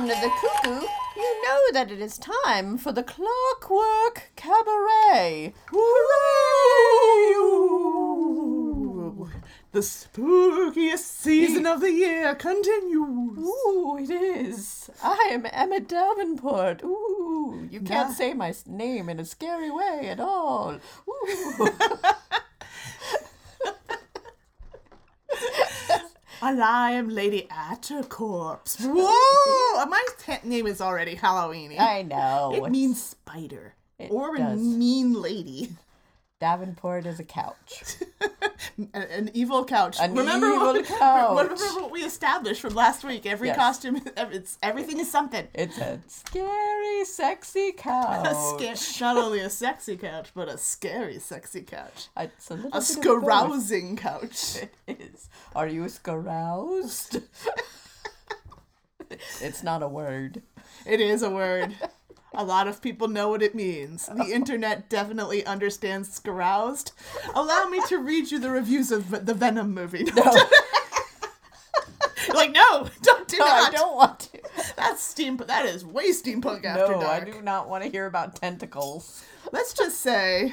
Sound of the cuckoo, you know that it is time for the Clockwork Cabaret. Hooray! The spookiest season of the year continues. Ooh, it is. I am Emmett Davenport. Ooh, you can't say my s- name in a scary way at all. Ooh. And I am Lady Attercop. Whoa! My t- name is already Halloweeny. I know. It means spider. It or a does. mean lady. Davenport is a couch. An, an evil couch. An remember evil what, couch. Remember what we established from last week. Every Yes. costume, it's everything is something. It's a scary, sexy couch. A sca- not only a sexy couch, but a scary, sexy couch. A A bit of both. scarousing couch. It is. Are you scaroused? it's not a word. It is a word. A lot of people know what it means. The internet definitely understands scaroused. Allow me to read you the reviews of the Venom movie. like, no, don't do No, that. I don't want to. That's steam. That is way steampunk after No, I do not want to hear about tentacles. Let's just say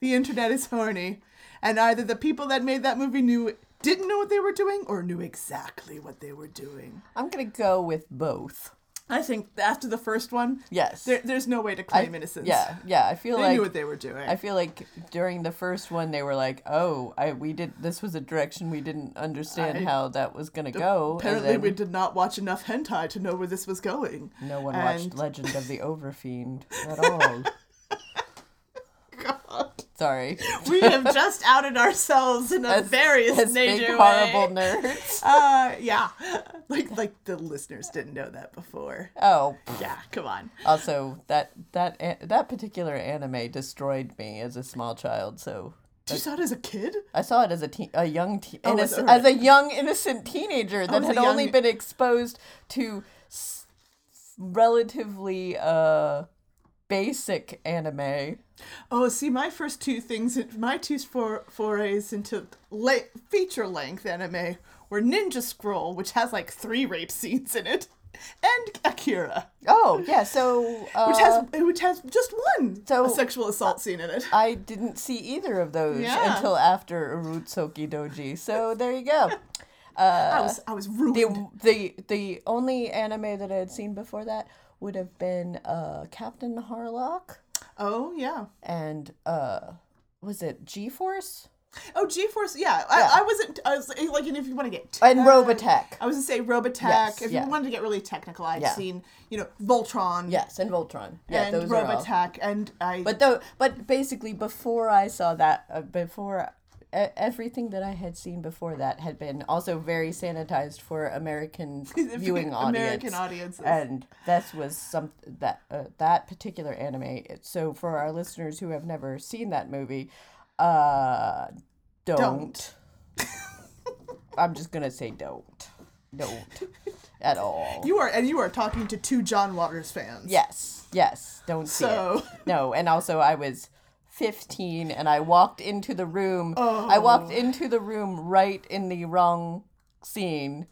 the internet is horny, and either the people that made that movie knew didn't know what they were doing or knew exactly what they were doing. I'm gonna go with both. I think after the first one, Yes. there, there's no way to I- claim innocence. Yeah, yeah. I feel They like knew what they were doing. I feel like during the first one they were like, "Oh, I we did this was a direction we didn't understand I- how that was gonna go." Apparently, then we did not watch enough hentai to know where this was going. no one and- watched Legend of the Overfiend at all. Sorry. We have just outed ourselves in a As- very as major big way. horrible nerds. Uh, yeah, like like the listeners didn't know that before. Oh, Yeah, come on. also that that that particular anime destroyed me as a small child. So You saw it as a kid? I saw it as a teen, a young teen, Oh, as- as, a young innocent teenager that as a had only been exposed to s- relatively uh basic anime. Oh, see, my first two things, my two for, forays into la- feature length anime were Ninja Scroll, which has like three rape scenes in it, and Akira, Oh yeah, so uh, which has which has just one so- sexual assault scene in it. I didn't see either of those Yeah. until after Urotsuki Doji. So there you go. I was I was ruined. The the the only anime that I had seen before that would have been uh Captain Harlock oh yeah. and uh was it G Force Oh, G-force. Yeah, Yeah. I, I wasn't. I was like, and if you want to get and Robotech. I was gonna say Robotech. Yes, if yeah. you wanted to get really technical, I've Yeah. seen you know Voltron. Yes, and Voltron. Yeah, and those are all. Robotech, and I. But though, but basically, before I saw that, uh, before everything that I had seen before that had been also very sanitized for American viewing audience. American audiences. and this was some that uh, that particular anime. So for our listeners who have never seen that movie, uh, don't. Don't. I'm just gonna say don't, don't at all. you are, and you are talking to two John Waters fans. Yes, yes, don't see So- it. No, and also I was 15 and I walked into the room. I walked into the room right in the wrong scene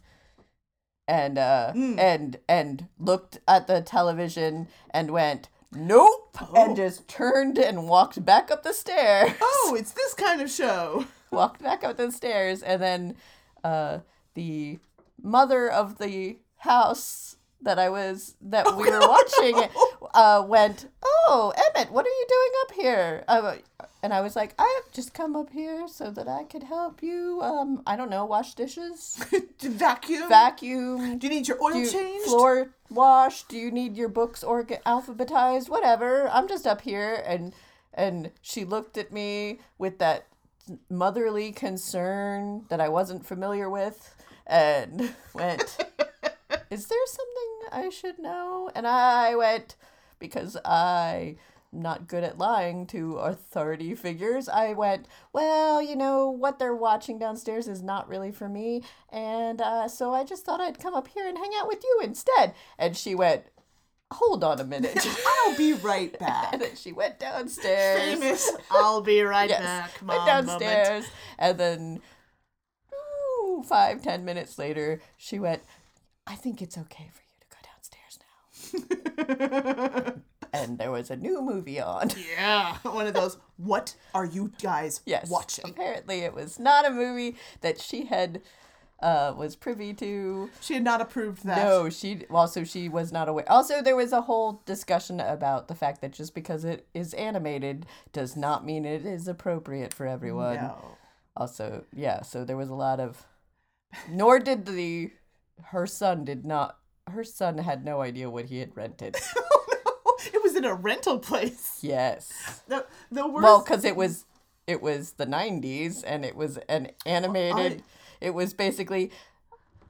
and uh and and looked at the television and went nope and just turned and walked back up the stairs. Oh, it's this kind of show. walked back up the stairs and then uh the mother of the house that I was that we were watching uh, went, "Oh, Emmett, what are you doing up here?" Uh, and I was like, "I have just come up here so that I could help you. Um, I don't know, wash dishes, Vacuum. vacuum, Do you need your oil you- changed? floor wash. Do you need your books orga- alphabetized? Whatever. I'm just up here." And and she looked at me with that motherly concern that I wasn't familiar with, and went. Is there something I should know? And I went, because I'm not good at lying to authority figures, I went, well, you know, what they're watching downstairs is not really for me. And uh, so I just thought I'd come up here and hang out with you instead. And she went, hold on a minute. I'll be right and back. then she went downstairs. Famous. I'll be right Yes. back. Went Mom downstairs, and then ooh, five, ten minutes later, she went, I think it's okay for you to go downstairs now. and there was a new movie on. Yeah, one of those. What are you guys Yes. watching? Apparently, it was not a movie that she had uh, was privy to. She had not approved that. No, she also she was not aware. Also, there was a whole discussion about the fact that just because it is animated does not mean it is appropriate for everyone. No. Also, yeah, so there was a lot of nor did the her son did not her son had no idea what he had rented. Oh no! It was in a rental place. yes. The the worst. Well, cuz it was it was the 90s and it was an animated it was basically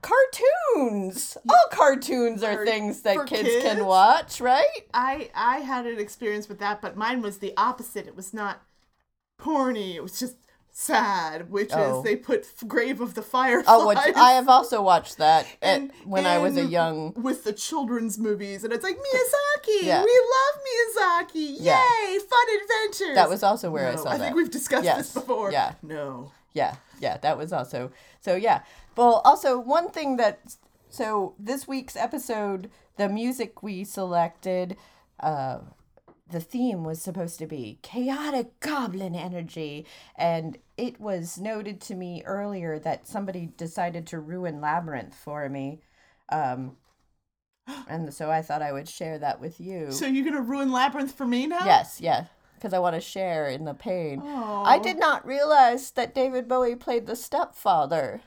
cartoons. All cartoons are things that kids, kids? can watch, right? I I had an experience with that, but mine was the opposite. It was not porny. It was just sad, which Oh. is they put f- Grave of the Fireflies. Oh, which I have also watched that at, and- when I was a young with the children's movies, and it's like Miyazaki. Yeah. We love Miyazaki. Yeah. Yay, fun adventures. That was also where I saw I that. I think we've discussed Yes. this before. Yeah. No. Yeah, yeah, that was also so. Yeah, well, also one thing that so this week's episode, the music we selected, uh, the theme was supposed to be chaotic goblin energy, and it was noted to me earlier that somebody decided to ruin Labyrinth for me, um, and so I thought I would share that with you. So you're gonna ruin Labyrinth for me now? Yes, yeah, because I want to share in the pain. Oh. I did not realize that David Bowie played the stepfather.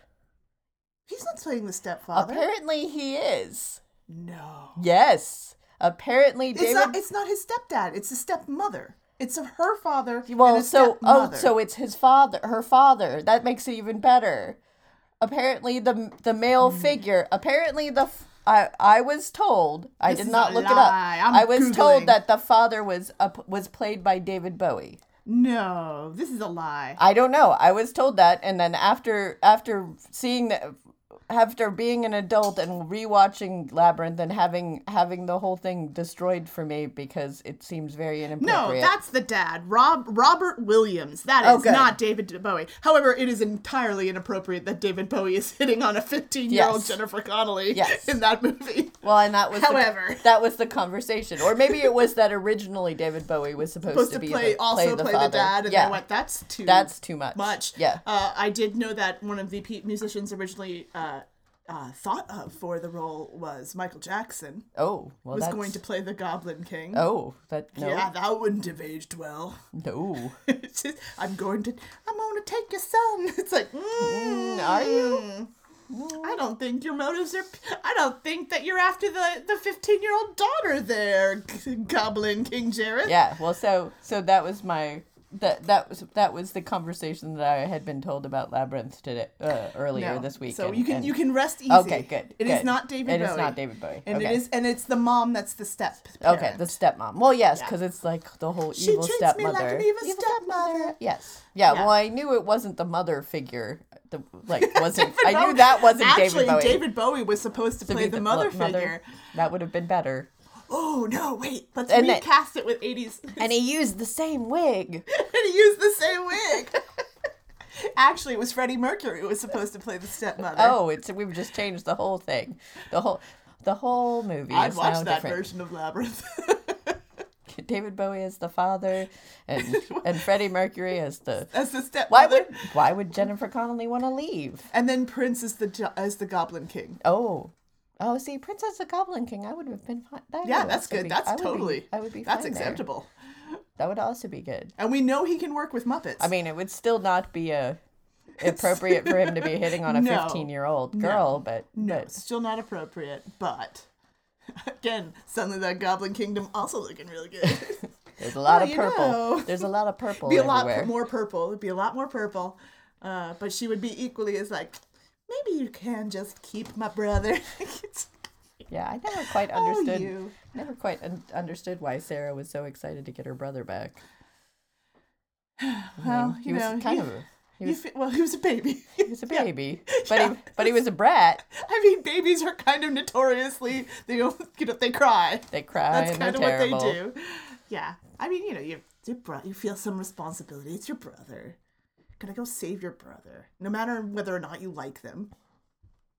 He's not playing the stepfather. Apparently, he is. no. Yes. Apparently, It's David. not. It's not his stepdad. It's his stepmother. It's of her father. well, so oh, so it's his father, her father. That makes it even better. Apparently, the the male Hmm. figure. Apparently, the I I was told. I This did not look lie. it up. I'm I was told that the father was up was played by David Bowie. no, this is a lie. I don't know. I was told that, and then after after seeing the after being an adult and rewatching Labyrinth and having having the whole thing destroyed for me because it seems very inappropriate. No, that's the dad, Rob Robert Williams. That is good. not David Bowie. However, it is entirely inappropriate that David Bowie is hitting on a 15-year-old Yes. Jennifer Connelly Yes. in that movie. well, and that was However. the, that was the conversation, or maybe it was that originally David Bowie was supposed, Supposed to, to be play the, also play the play father. the dad, and yeah, they went, "That's too that's too much. much." Yeah. Uh, I did know that one of the pe- musicians originally uh, uh, thought of for the role was Michael Jackson. Oh, well, Was that's going to play the Goblin King. Oh, that no, Yeah, that wouldn't have aged well. no. It's just, I'm going to, I'm going to take your son. It's like, mm, are you? I don't think your motives are. I don't think that you're after the the 15 year old daughter there, Goblin King Jareth. Yeah, well, so so that was my that that was that was the conversation that I had been told about Labyrinth today uh, earlier No. this week. So you can and- you can rest easy. Okay, good. It is good. not David It Bowie. is not David Bowie. And okay. it is, and it's the mom that's the step. Okay, the stepmom. Well, yes, Yeah. because it's like the whole She evil treats me stepmother. like an evil stepmother. Yes. Yeah, Yeah. Well, I knew it wasn't the mother figure. The like wasn't. I knew that wasn't actually, David Bowie. David Bowie was supposed to To play be the, mother mo- figure. That would have been better. Oh no! Wait, let's And recast it with 80s. And he used the same wig. and he used the same wig. Actually, it was Freddie Mercury who was supposed to play the stepmother. Oh, it's we've just changed the whole thing. The whole the whole movie I'd watch that different. version of Labyrinth. David Bowie as the father, and and Freddie Mercury as the. As the stepmother. Why would Why would Jennifer Connelly want to leave? And then Prince is the as the Goblin King. Oh, oh, see, Princess the Goblin King. I would have been fine. that Yeah, that's good. be- That's I would be- totally. I would be. That's fine there. acceptable. That would also be good. And we know he can work with Muppets. I mean, it would still not be a appropriate for him to be hitting on a No. 15 year old girl, but no, but still not appropriate. But again, suddenly that Goblin Kingdom also looking really good. there's a lot Well, of purple. know. There's a lot of purple be a lot more purple. It'd be a lot more purple. Uh, but she would be equally as like, maybe you can just keep my brother. Yeah, I never quite oh, understood. you. Never quite un- understood why Sarah was so excited to get her brother back. I Well, mean, he was know, kind he- of a, he was well, he was a baby. he was a Yeah. baby, but Yeah. he but he was a brat. I mean, babies are kind of notoriously they you know they cry. They cry That's kind of what they do. Yeah, I mean, you know, you you feel some responsibility. It's your brother. Gotta go save your brother, no matter whether or not you like them.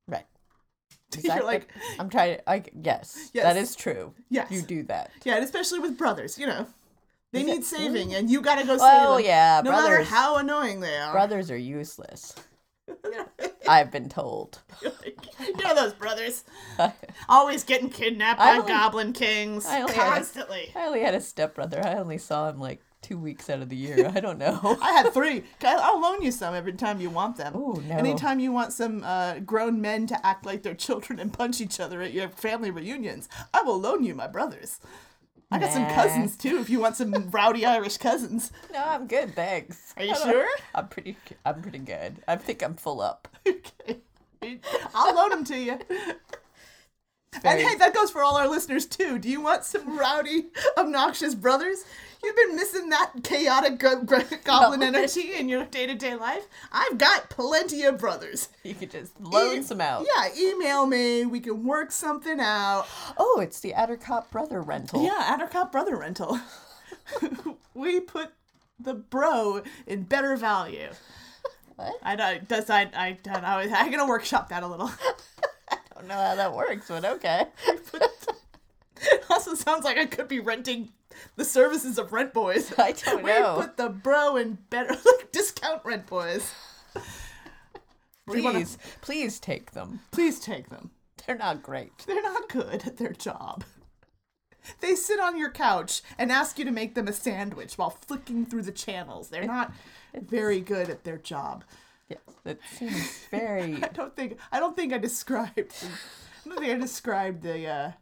Right. You're like, I'm trying to. I yes, Yes. that is true. Yes. you do that. yeah, and especially with brothers, you know, they Is need it- saving, and you gotta go save them. Oh them. yeah, no matter how annoying they are. brothers are useless. I've been told. you know those brothers always getting kidnapped I by only- goblin kings I only had a- constantly. I only had a stepbrother. I only saw him like two weeks out of the year. I don't know. I had three. I'll loan you some every time you want them. Ooh, no. Anytime you want some uh, grown men to act like they're children and punch each other at your family reunions, I will loan you my brothers. I got some cousins too. If you want some rowdy Irish cousins, No, I'm good, thanks. Are you sure? I'm pretty. I'm pretty good. I think I'm full up. okay, I'll loan them to you. And hey, that goes for all our listeners too. Do you want some rowdy, obnoxious brothers? You've been missing that chaotic go- go- goblin energy in your day to day life. I've got plenty of brothers. You could just loan E- some out. Yeah, email me. We can work something out. Oh, it's the Attercop brother rental. Yeah, Attercop Brother Rental. we put the bro in better value. What? I don't. Does I? I don't know. I'm gonna workshop that a little. I don't know how that works, but okay. also sounds like I could be renting the services of Rent Boys. I don't we know. put the bro in better like discount Rent Boys. Please, wanna- please take them. Please take them. They're not great. They're not good at their job. They sit on your couch and ask you to make them a sandwich while flicking through the channels. They're not very good at their job. Yes, that seems very. I don't think I don't think I described I don't think I described the uh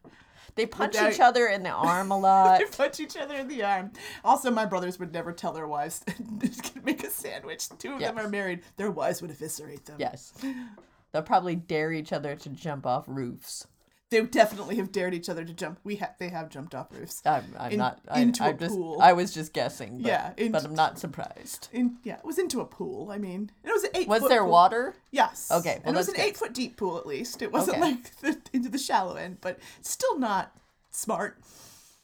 They punch Without- each other in the arm a lot. they punch each other in the arm. Also, my brothers would never tell their wives to make a sandwich. Two of them are married. Their wives would eviscerate them. Yes. They'll probably dare each other to jump off roofs. They would definitely have dared each other to jump. We have they have jumped off roofs. I'm, I'm In- not. I, into I'm a just. pool. I was just guessing. But, Yeah, in- but I'm not surprised. In yeah, it was into a pool. I mean, it was an eight. Was there pool. water? Yes. Okay, well, and it was an good. eight foot deep pool at least. It wasn't Okay. like the, into the shallow end, but still not smart.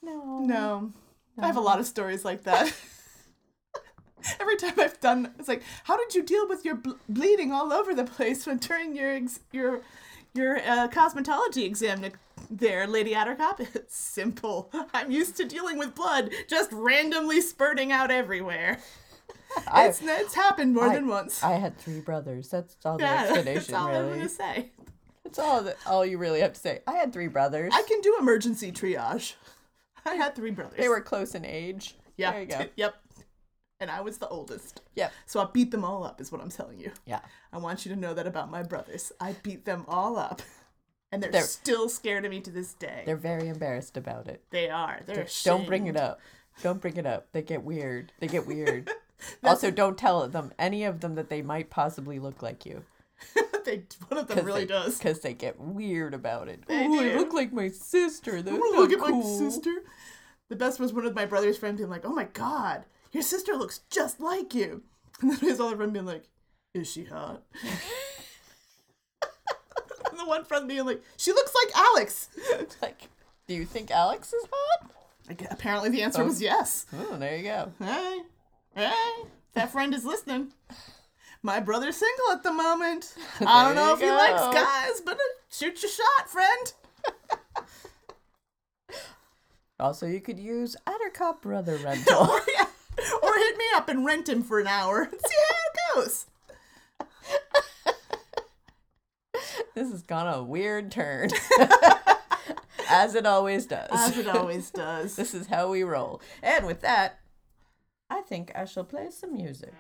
No. No. I have a lot of stories like that. Every time I've done, it's like, how did you deal with your ble- bleeding all over the place when during your ex- your your uh, cosmetology exam there, Lady Attercop? It's simple. I'm used to dealing with blood just randomly spurting out everywhere. I, It's it's happened more I- than once. I had three brothers. That's all the yeah, explanation, that's all I'm gonna say. That's all. That, all you really have to say. I had three brothers. I can do emergency triage. I had three brothers. They were close in age. yeah, There you go. yep. And I was the oldest. Yep. So I beat them all up, is what I'm telling you. Yeah. I want you to know that about my brothers. I beat them all up. And they're, They're- still scared of me to this day. They're very embarrassed about it. they are. They're Don't bring it up. Don't bring it up. They get weird. They get weird. also, don't tell them any of them that they might possibly look like you. they, one of them really they, does. Because they get weird about it. They oh, I do. look like my sister. That's Ooh, look at my sister. The best was one of my brother's friends being like, "Oh my god, your sister looks just like you," and then his other friend being like, "Is she hot?" and the one friend being like, "She looks like Alex." Like, do you think Alex is hot? Like, apparently, the answer was yes. Oh, there you go. Hey, hey, that friend is listening. My brother's single at the moment. I don't know if he likes guys, but uh, shoot your shot, friend. Also, you could use Attercop Brother Rental. yeah. Or hit me up and rent him for an hour and see how it goes. this has gone a weird turn. As it always does. As it always does. this is how we roll. And with that, I think I shall play some music.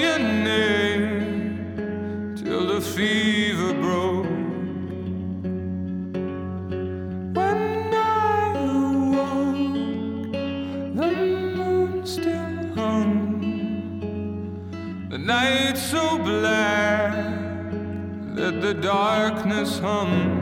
Your name till the fever broke. When I awoke, the moon still hung. The night so black that the darkness hum.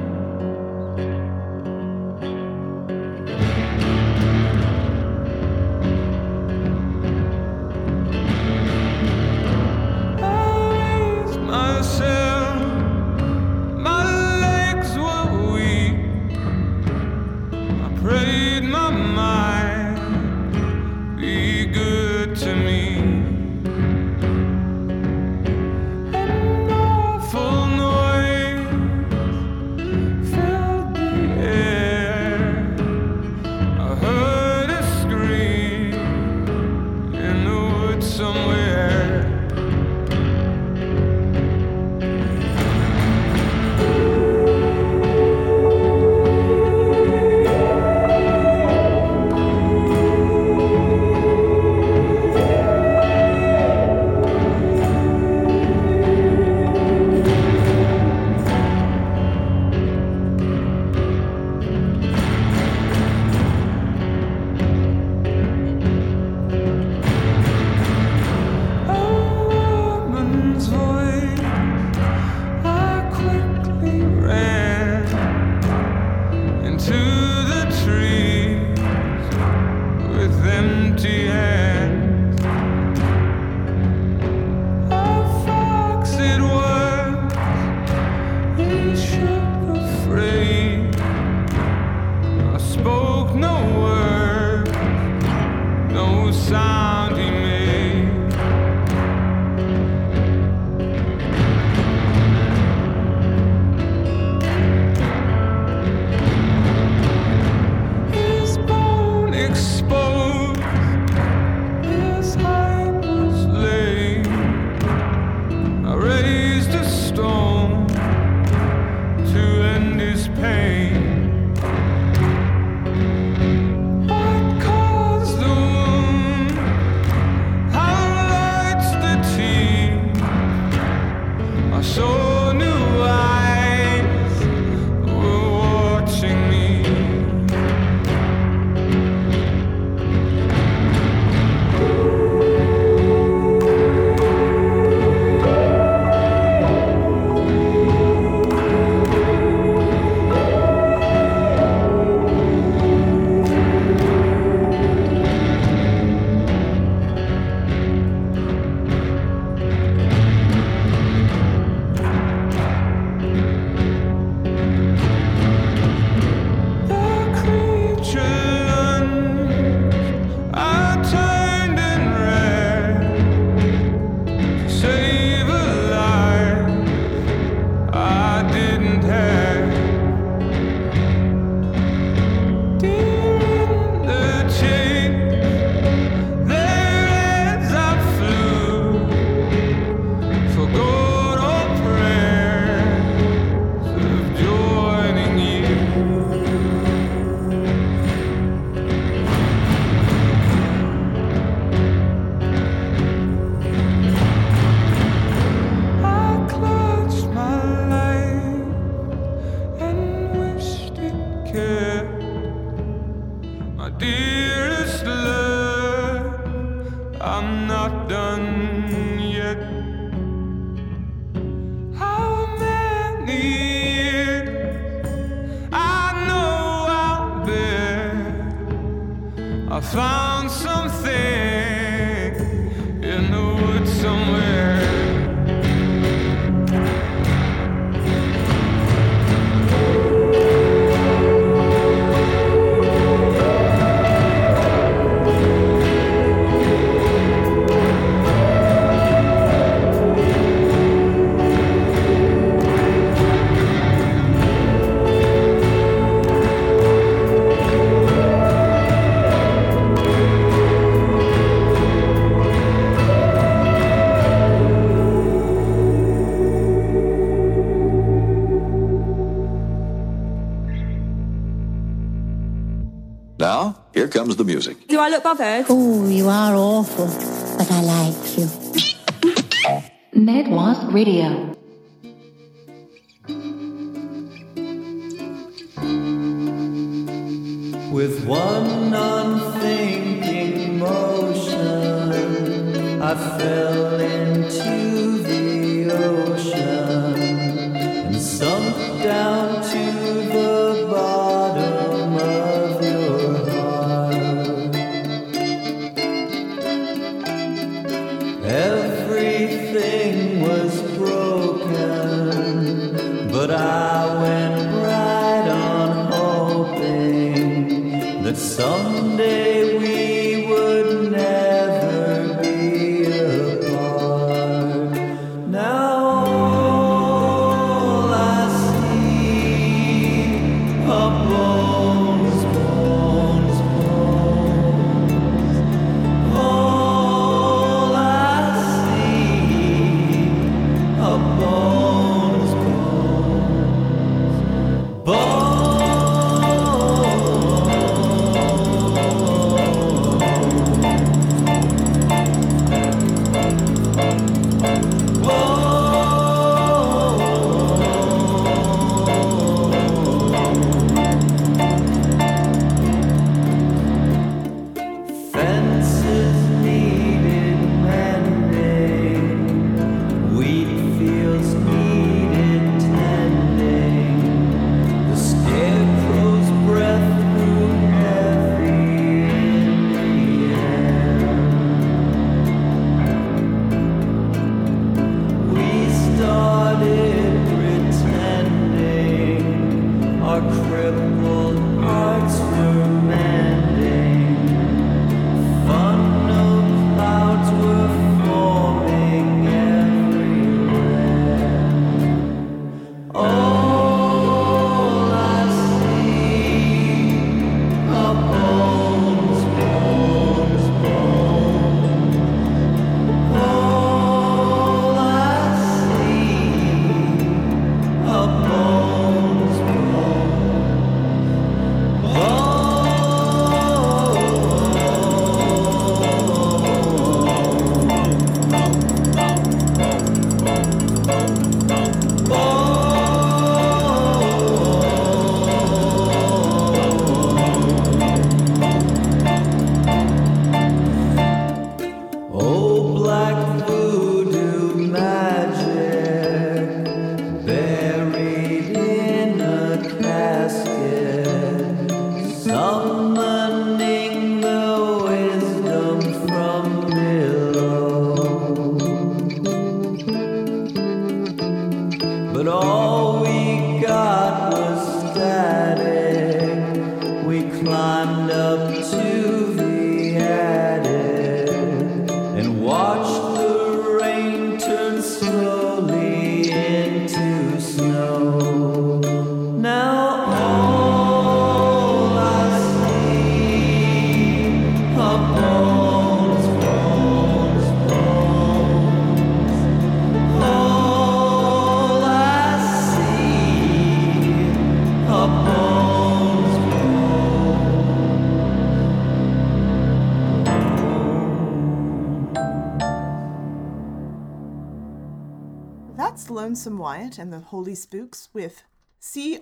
Lonesome Wyatt and the Holy Spooks with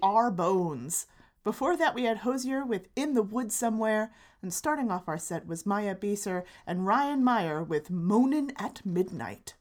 Our Bones Before that, we had Hozier with In the Woods Somewhere. And starting off our set was Maya Beiser and Ryan Meyer with Moanin' at Midnight.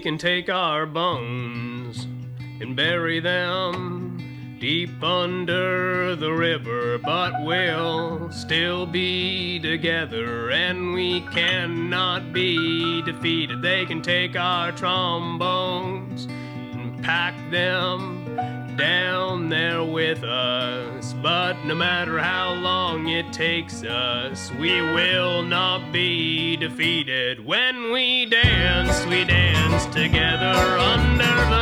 Can take our bones and bury them deep under the river, but we'll still be together and we cannot be defeated. They can take our trombones and pack them down there with us, but no matter how long it takes us, we will together under the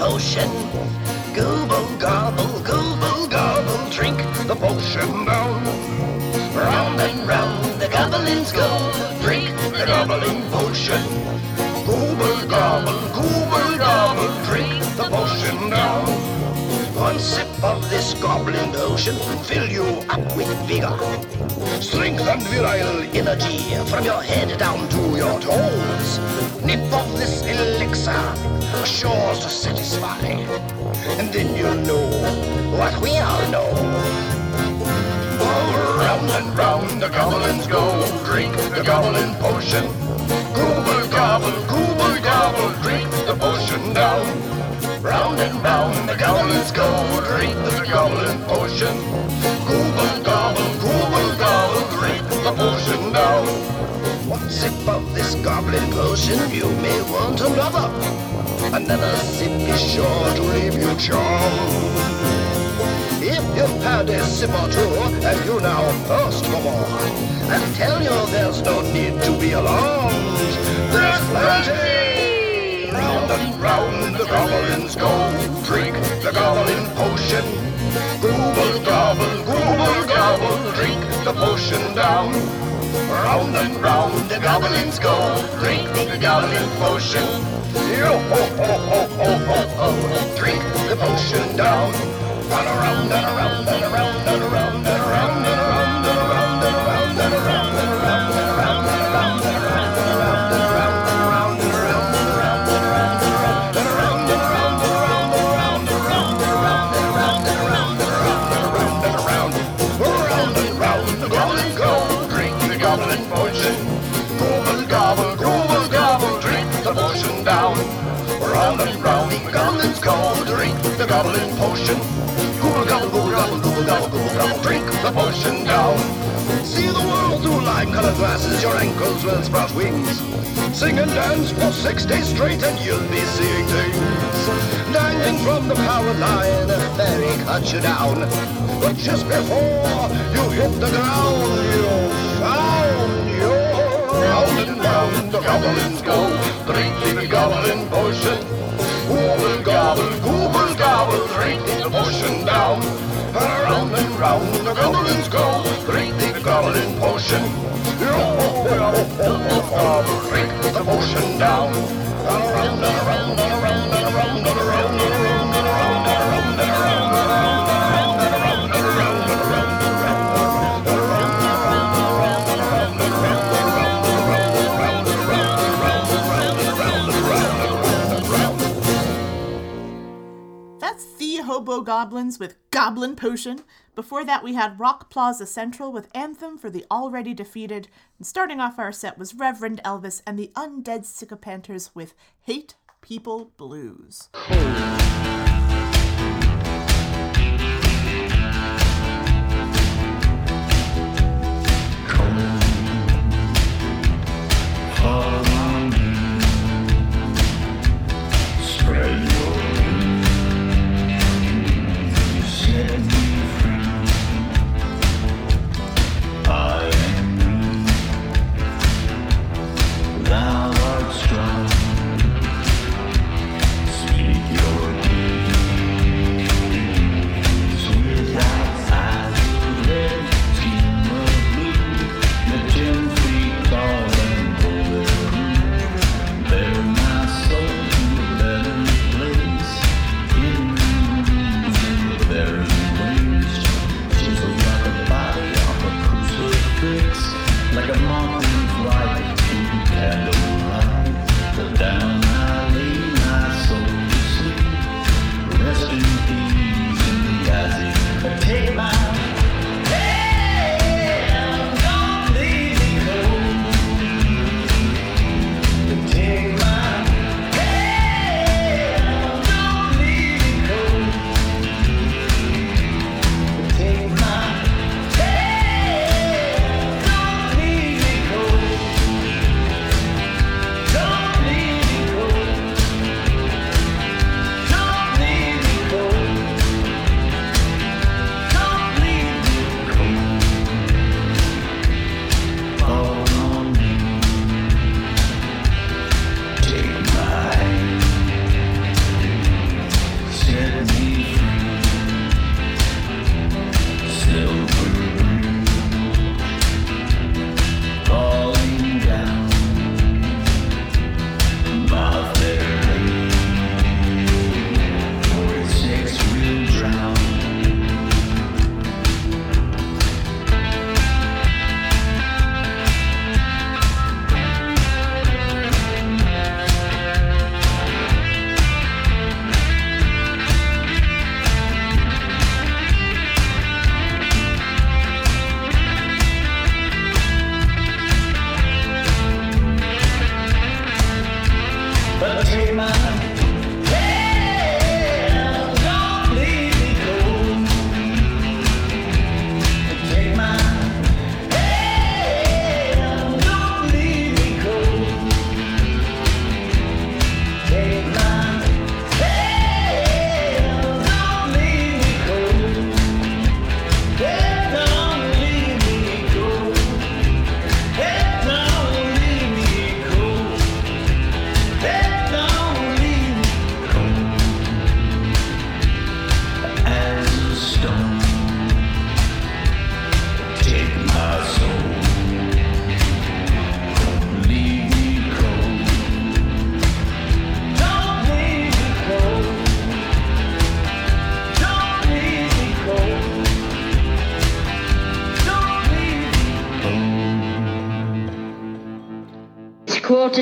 potion. Gobble, gobble, gobble, gobble, drink the potion down. Round and round the goblins go, drink the goblin potion. goblin ocean fill you up with vigor. Strength and virile energy from your head down to your toes. Nip of this elixir, sure to satisfy. And then you'll know what we all know. Round and round the goblins go, drink the goblin potion. Gobble gobble, gobble gobble, drink the potion down. Round and round the goblin's go drink the goblin potion. Gobble, gobble, gobble, gobble, drink the potion down. One sip of this goblin potion, you may want another. Another sip is sure to leave you charmed. If you've had a sip or two and you now thirst for more, I'll tell you there's no need to be alarmed. There's plenty! round and round the goblins go. Drink the goblin potion. Grooble, gobble, grooble, gobble. Drink the potion down. Round and round the goblins go. Drink the goblin potion. Yo ho ho ho ho ho ho. Drink the potion down. Run around and around and around and around and around. And around. Goblins go. Drink the goblin potion. Gobble, gobble, gobble, gobble, gobble, gobble, gobble, gobble. Drink the potion down. See the world through lime-colored glasses. Your ankles will sprout wings. Sing and dance for six days straight, and you'll be seeing things. Dangling from the power line, a fairy cut you down. But just before you hit the ground, you found your round and round the goblins go. Drink the goblin potion. Gobble, gobble, gobble, gobble, drink the potion down. Round and round the goblins go. Drink the goblin potion. Drink the potion down. And around and around Goblins with Goblin Potion. Before that, we had Rock Plaza Central with Anthem for the Already Defeated. And starting off our set was Reverend Elvis and the Undead Sycophanters with Hate People Blues.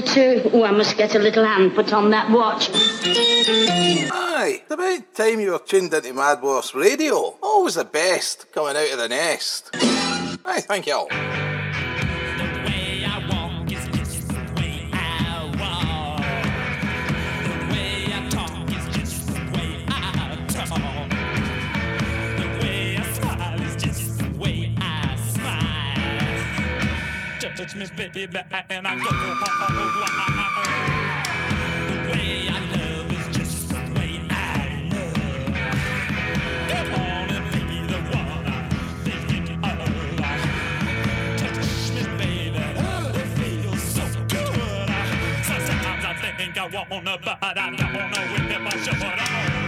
Quarter to. Oh, I must get a little hand put on that watch. Aye, it's about time you were tuned into Mad Wasp Radio. Always the best coming out of the nest. Aye, thank you all. Touch me, baby, and I think I wanna, but I don't know if I should.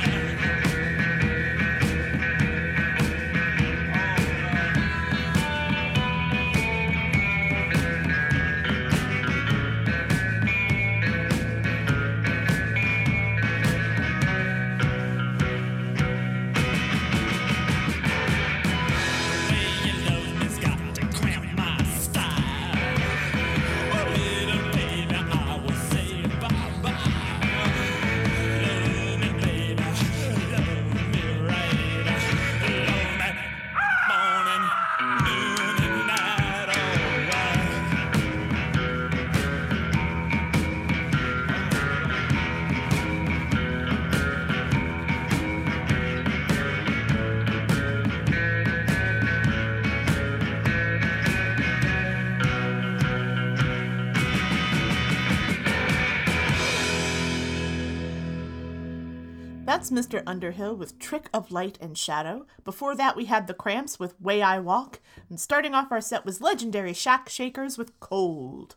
Mr. Underhill with Trick of Light and Shadow. Before that, we had The Cramps with Way I Walk. And starting off our set was legendary Shack Shakers with Cold.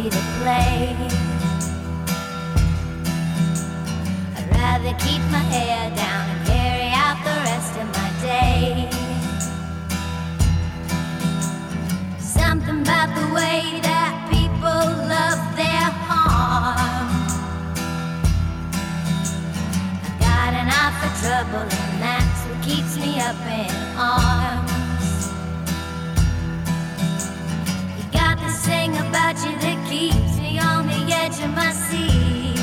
Easy to play. I'd rather keep my hair down and carry out the rest of my day. Something about the way that people love their harm. I've got an eye for trouble, and that's what keeps me up in arms. You got this thing about you that keeps me on the edge of my seat.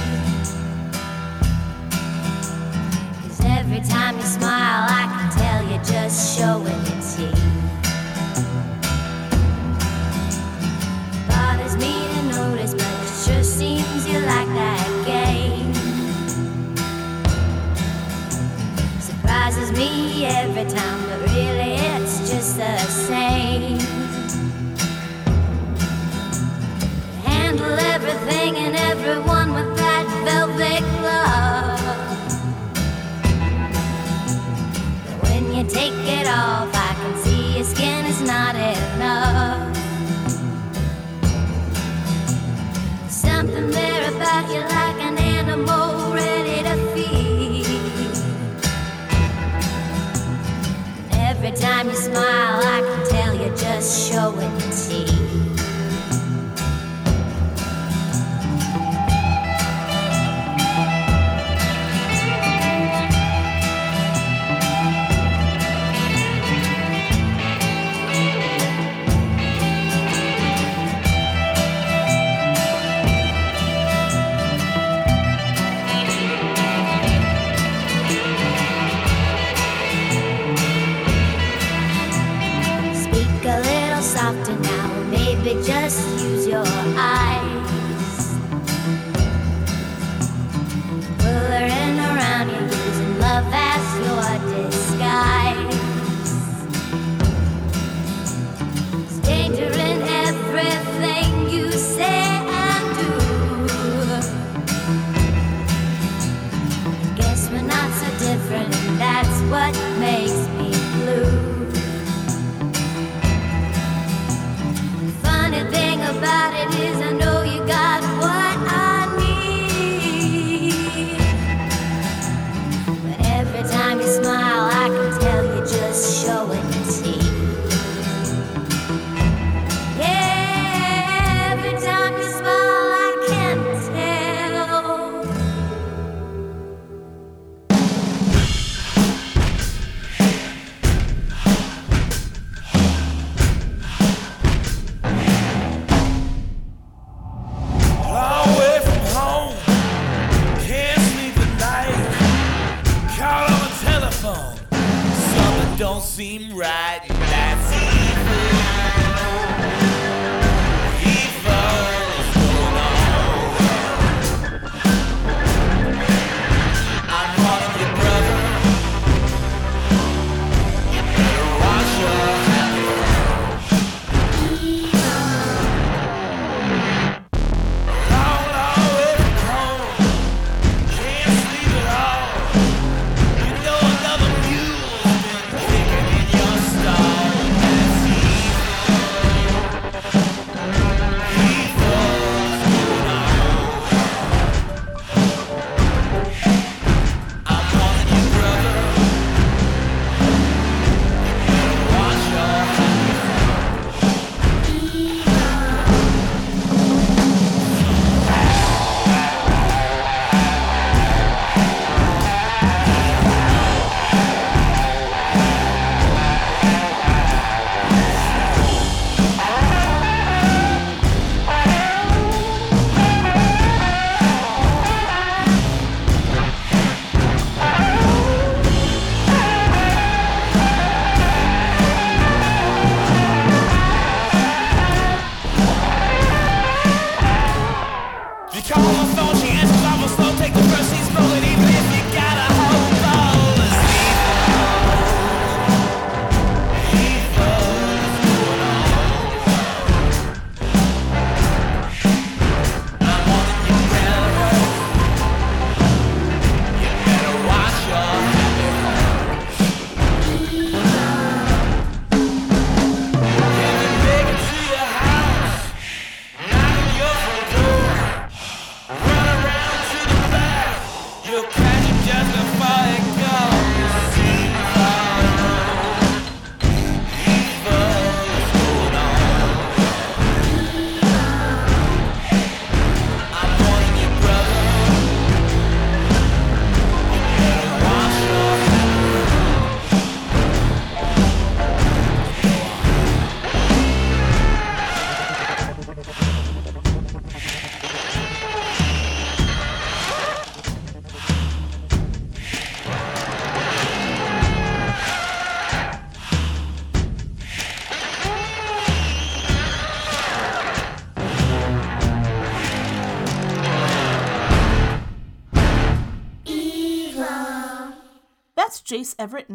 Cause every time you smile, I can tell you're just showing your teeth. bothers me to notice, but it sure seems you like that game. Surprises me every time, but really it's just the same. Everything and everyone with that velvet glove. When you take it off, I can see your skin is not enough. Something there about you like an animal ready to feed. Every time you smile, I can tell you're just showing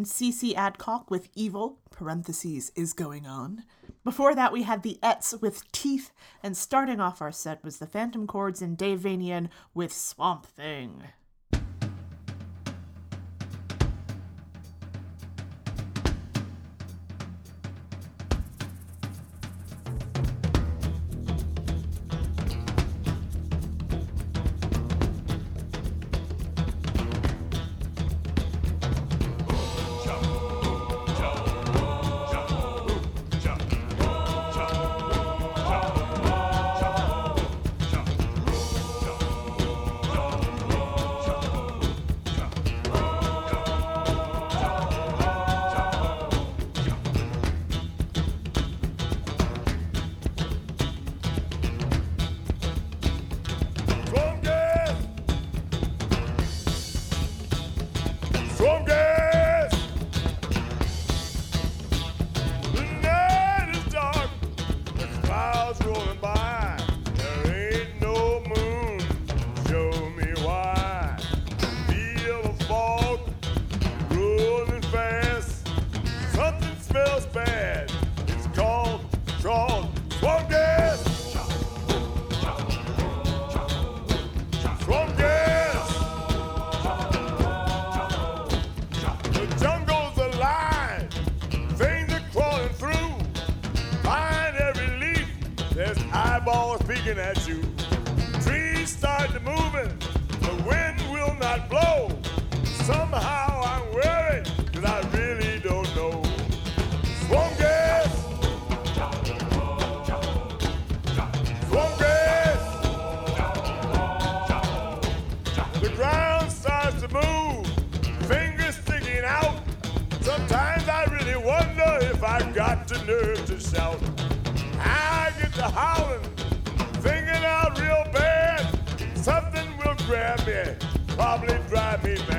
CC Adcock with Evil, parentheses, is going on. Before that, we had the Ettes with Teeth, and starting off our set was the Phantom Chords and Dave with Swamp Thing. eyeballs peeking at you. Trees start to moving, the wind will not blow. Somehow I'm worried, cause I really don't know. Swamp gas! Swamp gas! The ground starts to move, fingers sticking out. Sometimes I really wonder if I've got the nerve to shout. I get to howling. grab me, probably drive me back.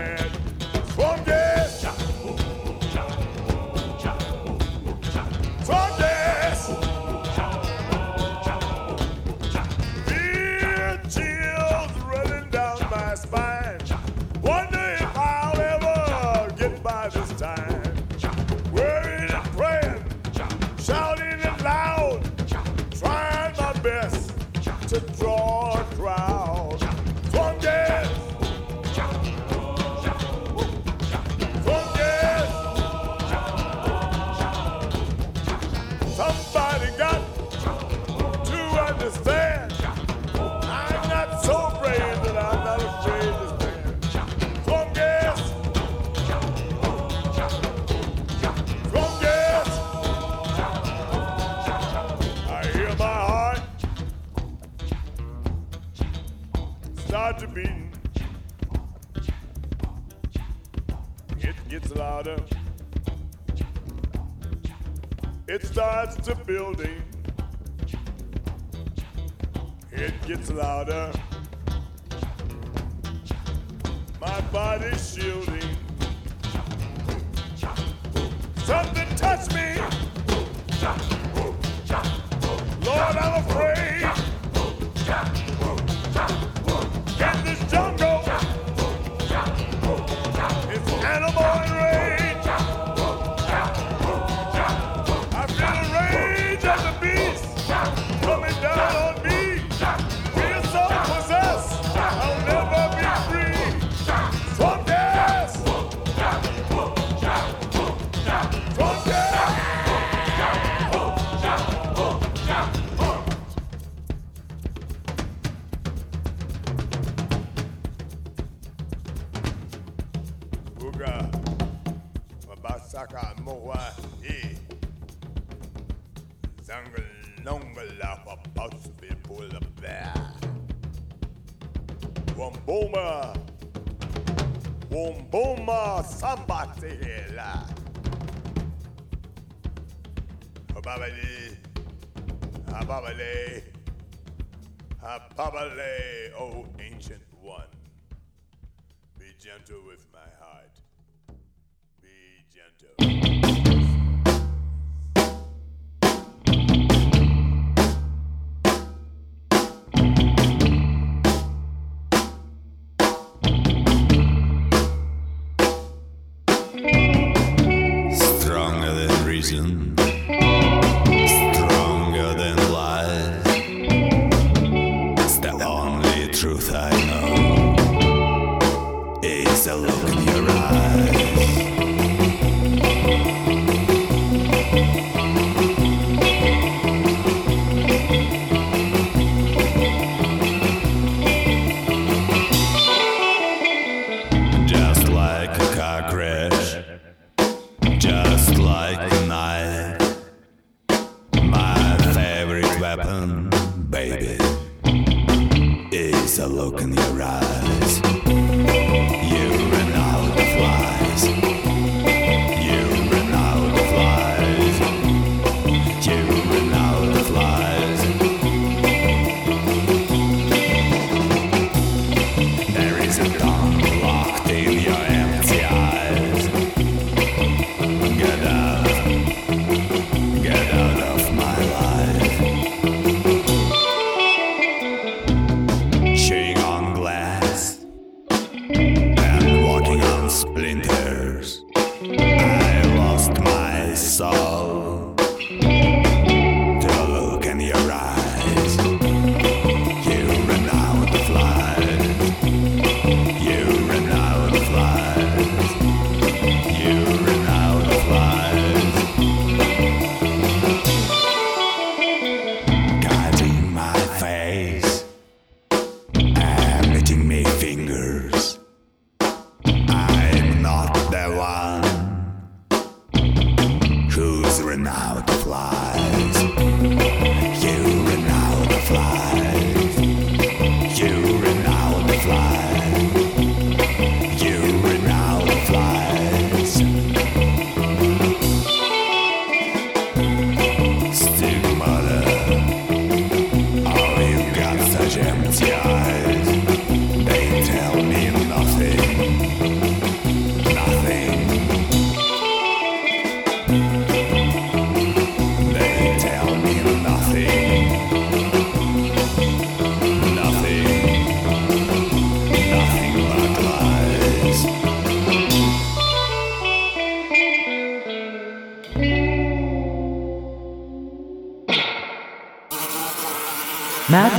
do with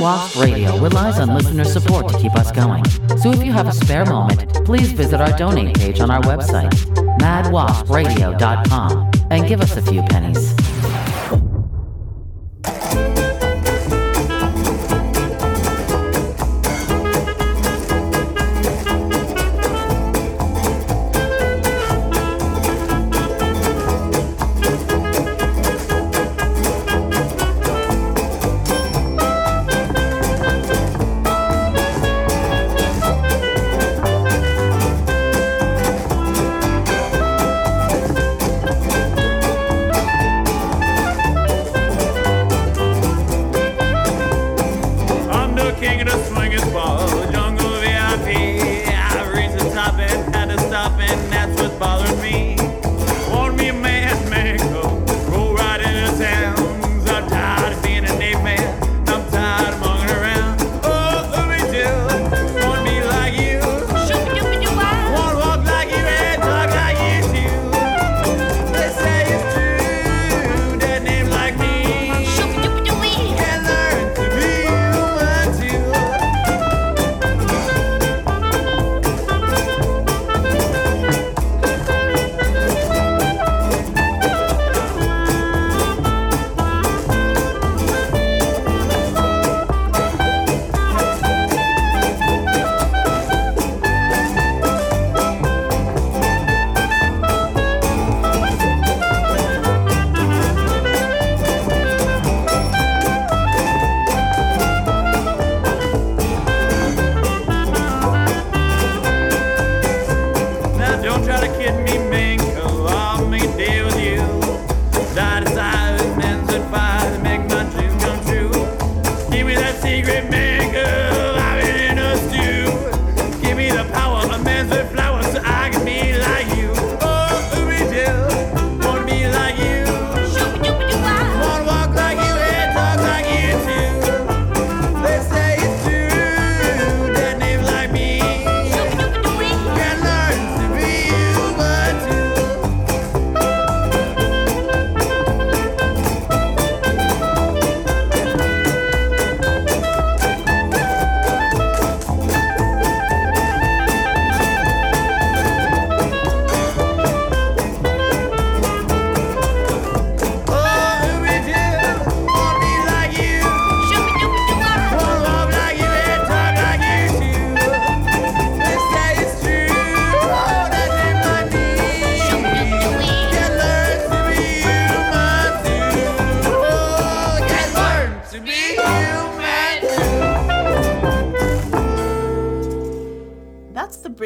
Wasp Radio relies on listener support to keep us going. So if you have a spare moment, please visit our donate page on our website, madwaspradio.com, and give us a few pennies.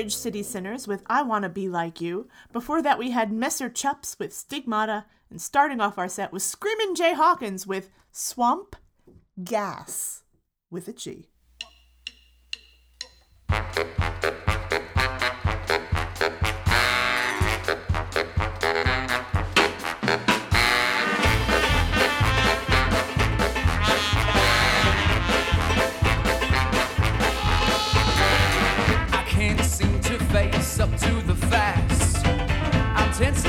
Bridge City Sinners with I Wanna Be Like You. Before that, we had Messer Chups with Stigmata. And starting off our set was Screamin' Jay Hawkins with Swamp Gas with a G. since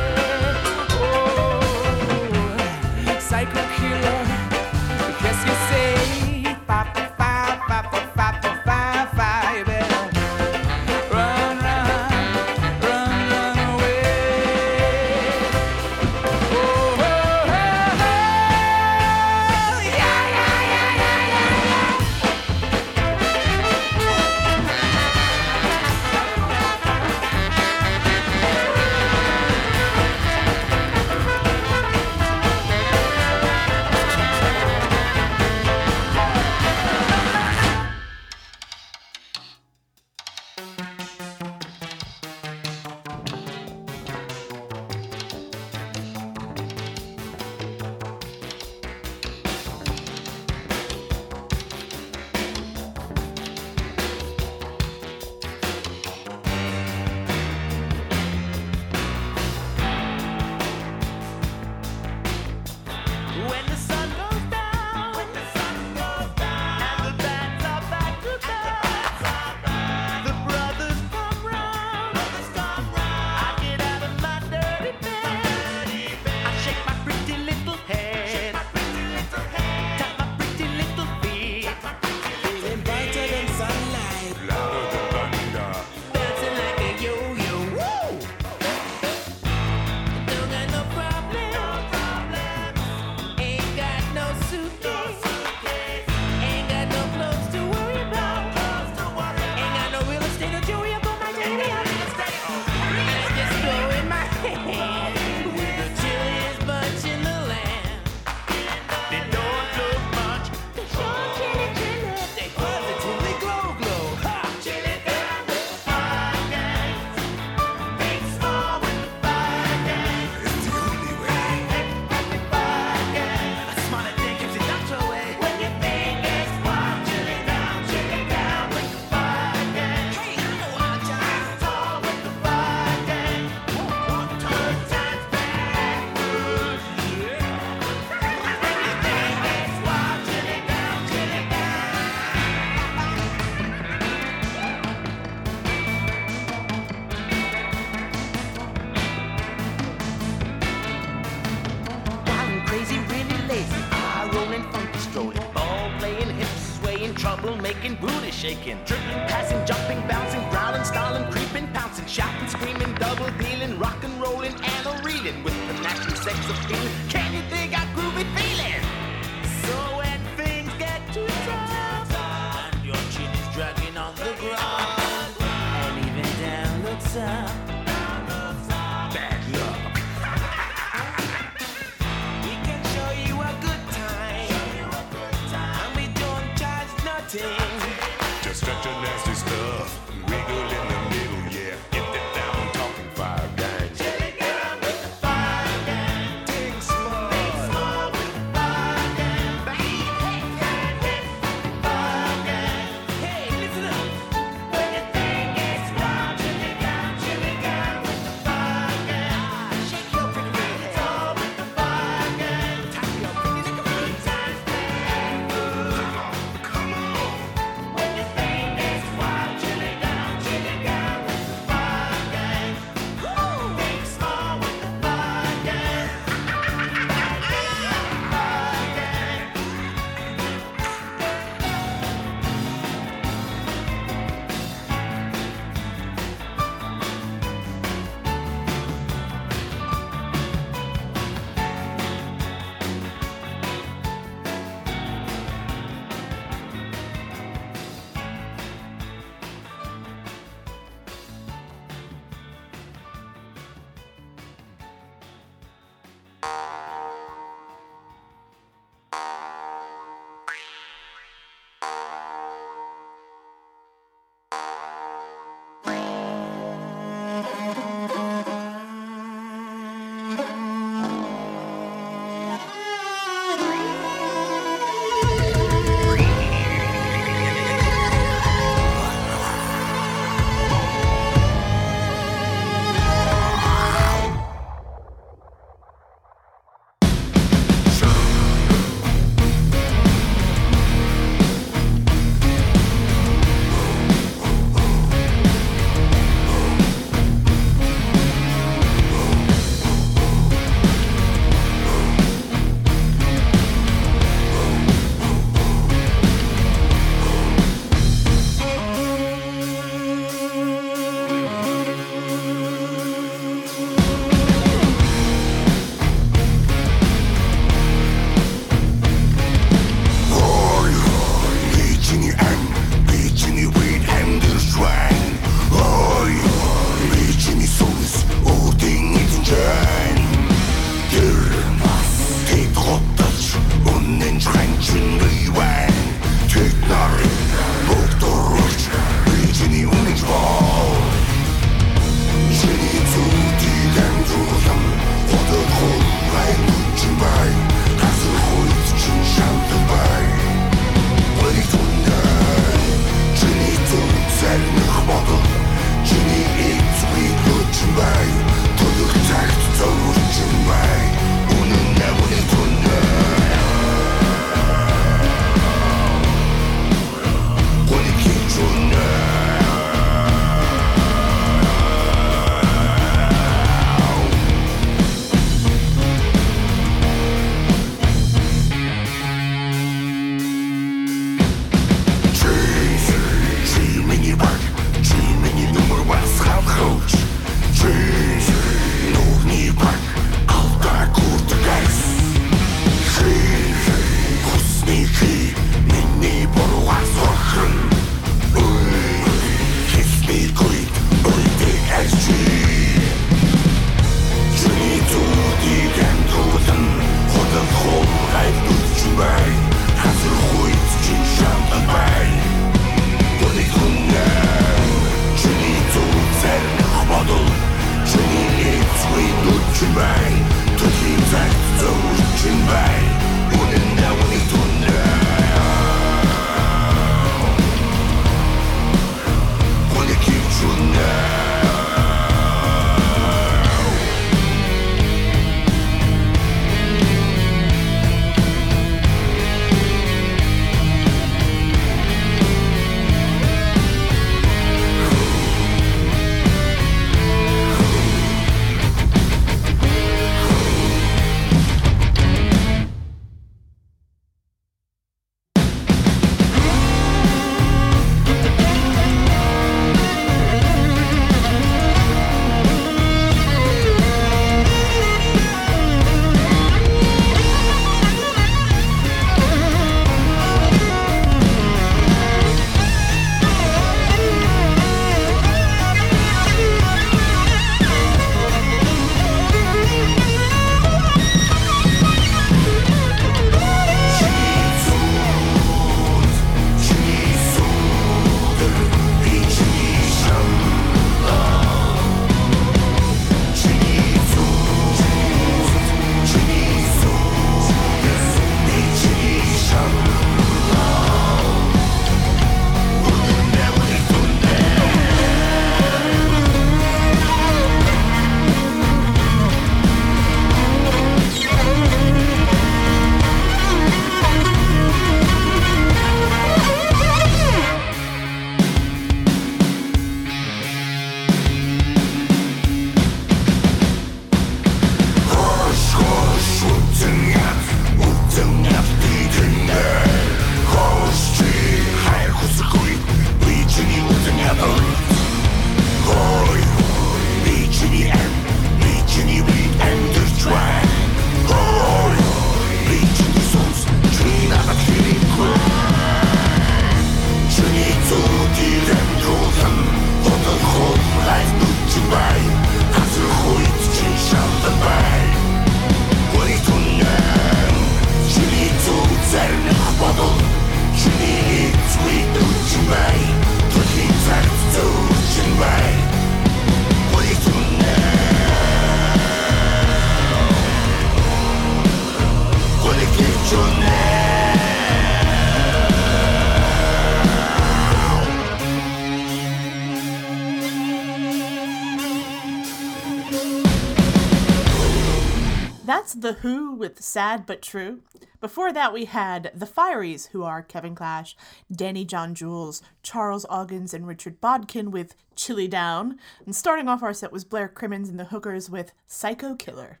The HU with Sad But True. Before that, we had The Fireys, who are Kevin Clash, Danny John Jules, Charles Augins, and Richard Bodkin with Chilly Down. And starting off our set was Blair Crimmins and the Hookers with Psycho Killer.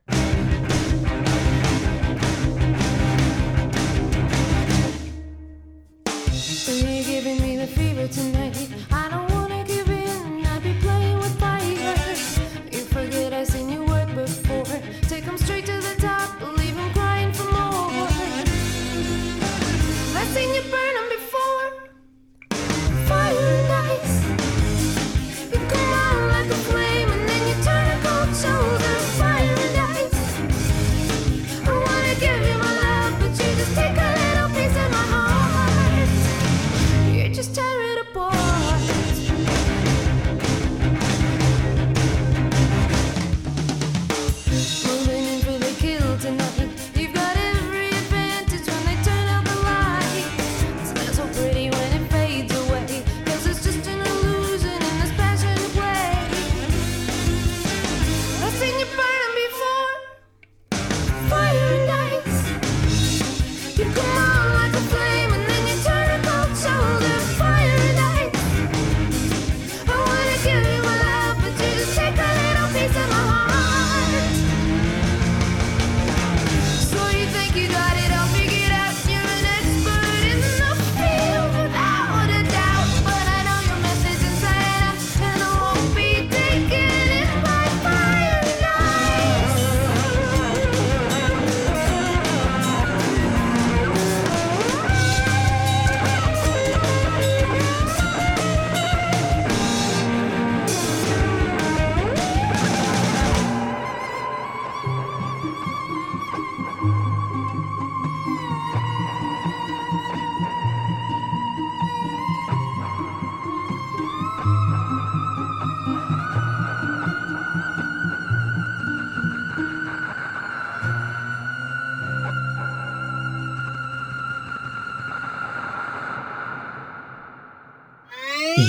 Giving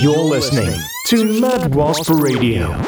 You're listening to Mad Wasp Radio.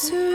Closer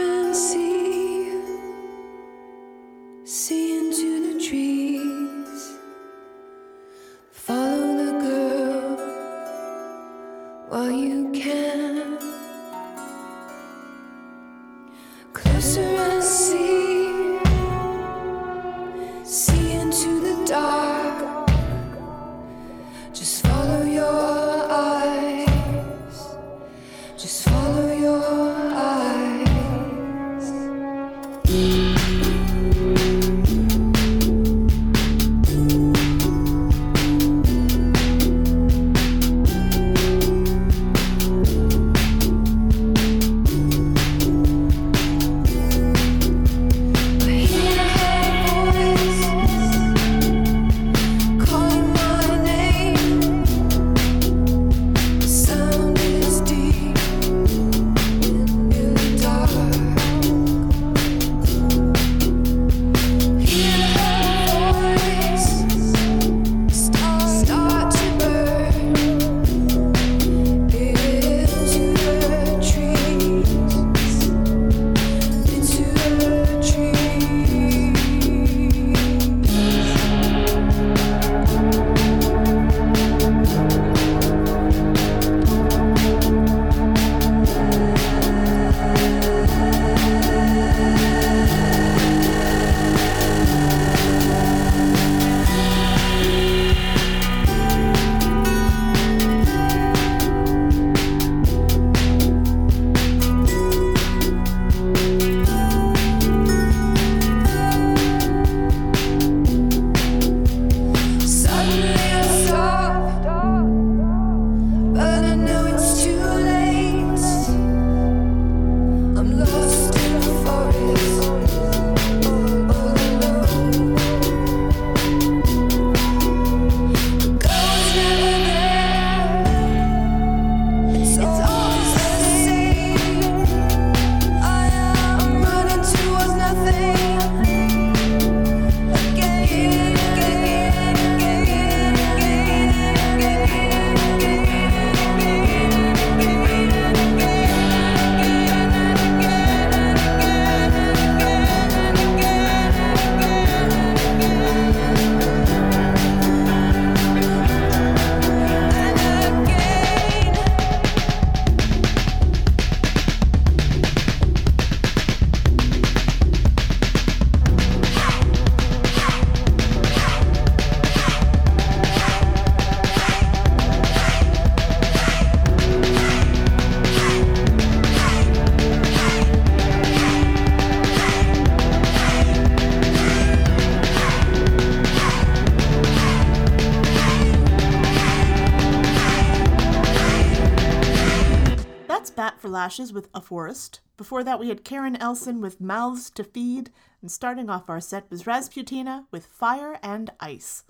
Lashes with A Forest. Before that, we had Karen Elson with Mouths to Feed. And starting off our set was Rasputina with Fire and Ice.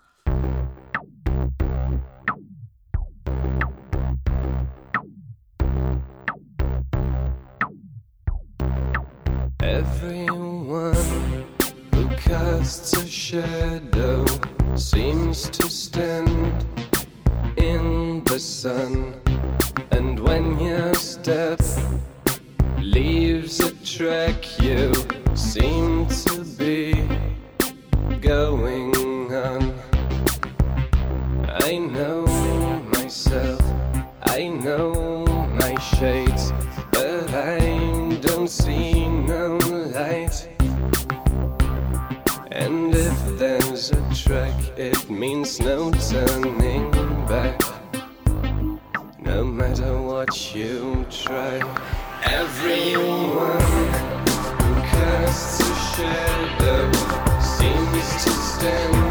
Everyone who casts a shadow seems to stand in the sun. And when your step leaves a track, you seem to be going on. I know myself, I know my shades, but I don't see no light. And if there's a track, it means no turning back. No matter what you try, everyone who casts a shadow seems to stand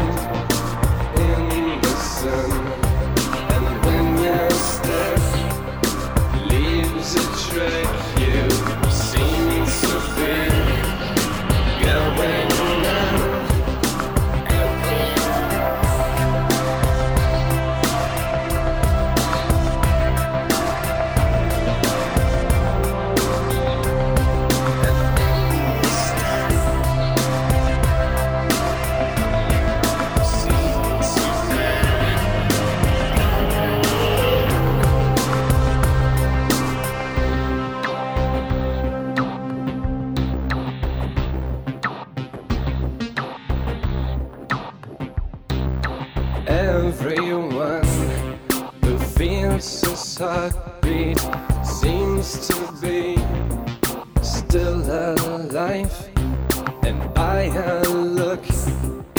A look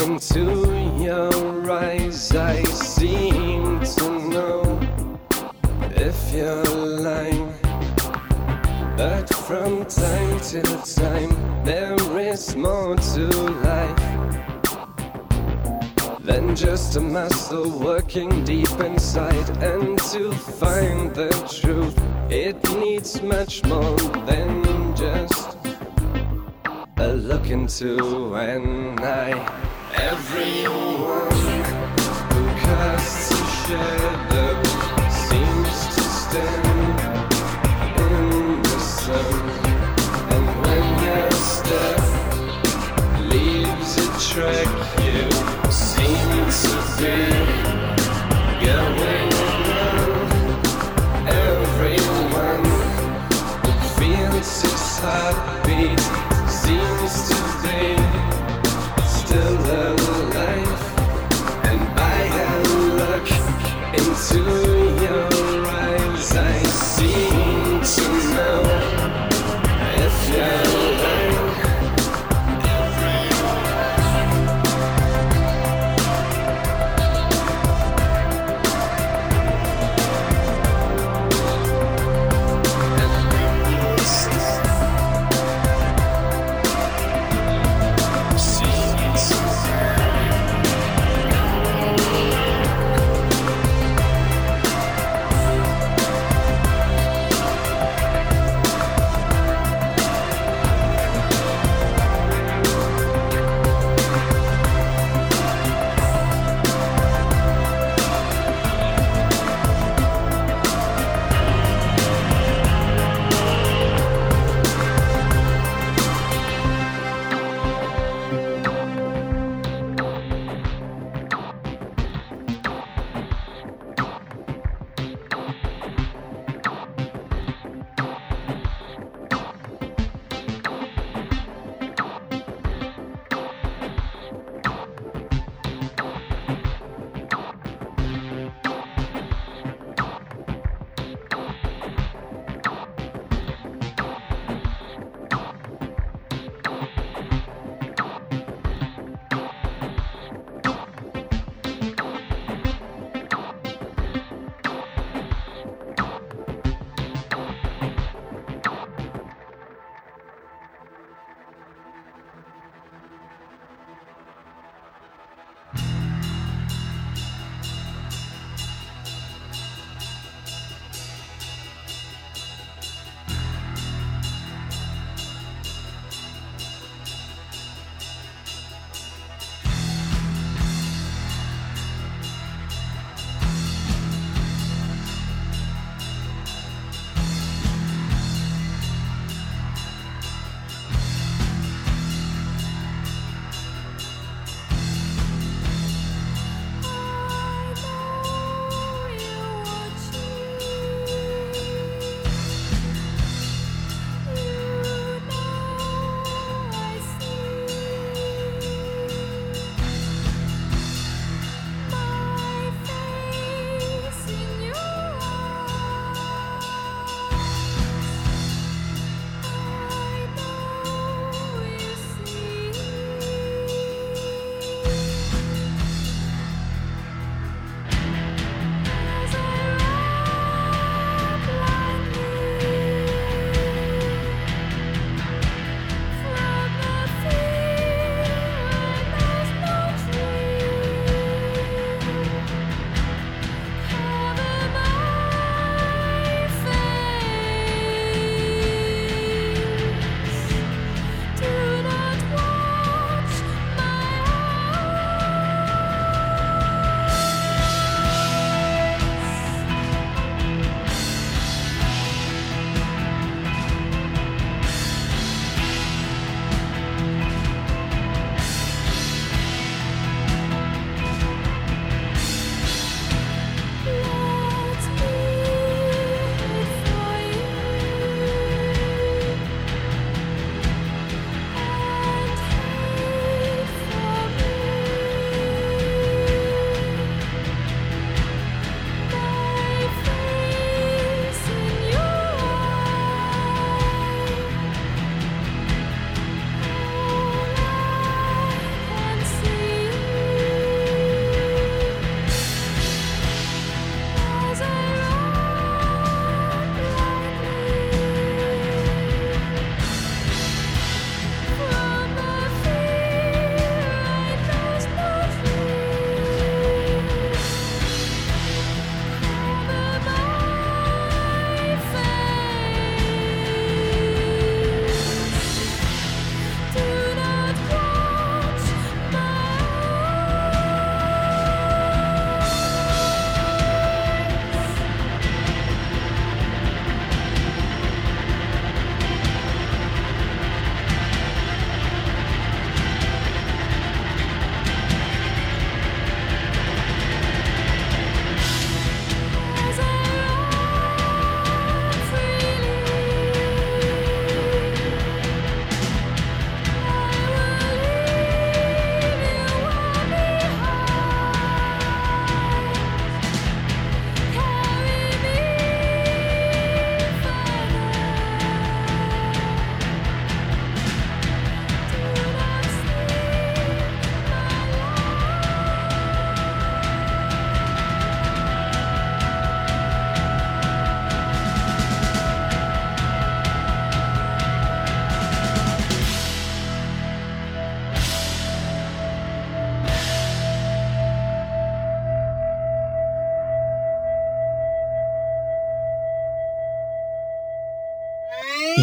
into your eyes, I seem to know if you're lying. But from time to time, there is more to life than just a muscle working deep inside. And to find the truth, it needs much more than just a look into an eye. Everyone who casts a shadow seems to stand in the sun. And when your step leaves a track,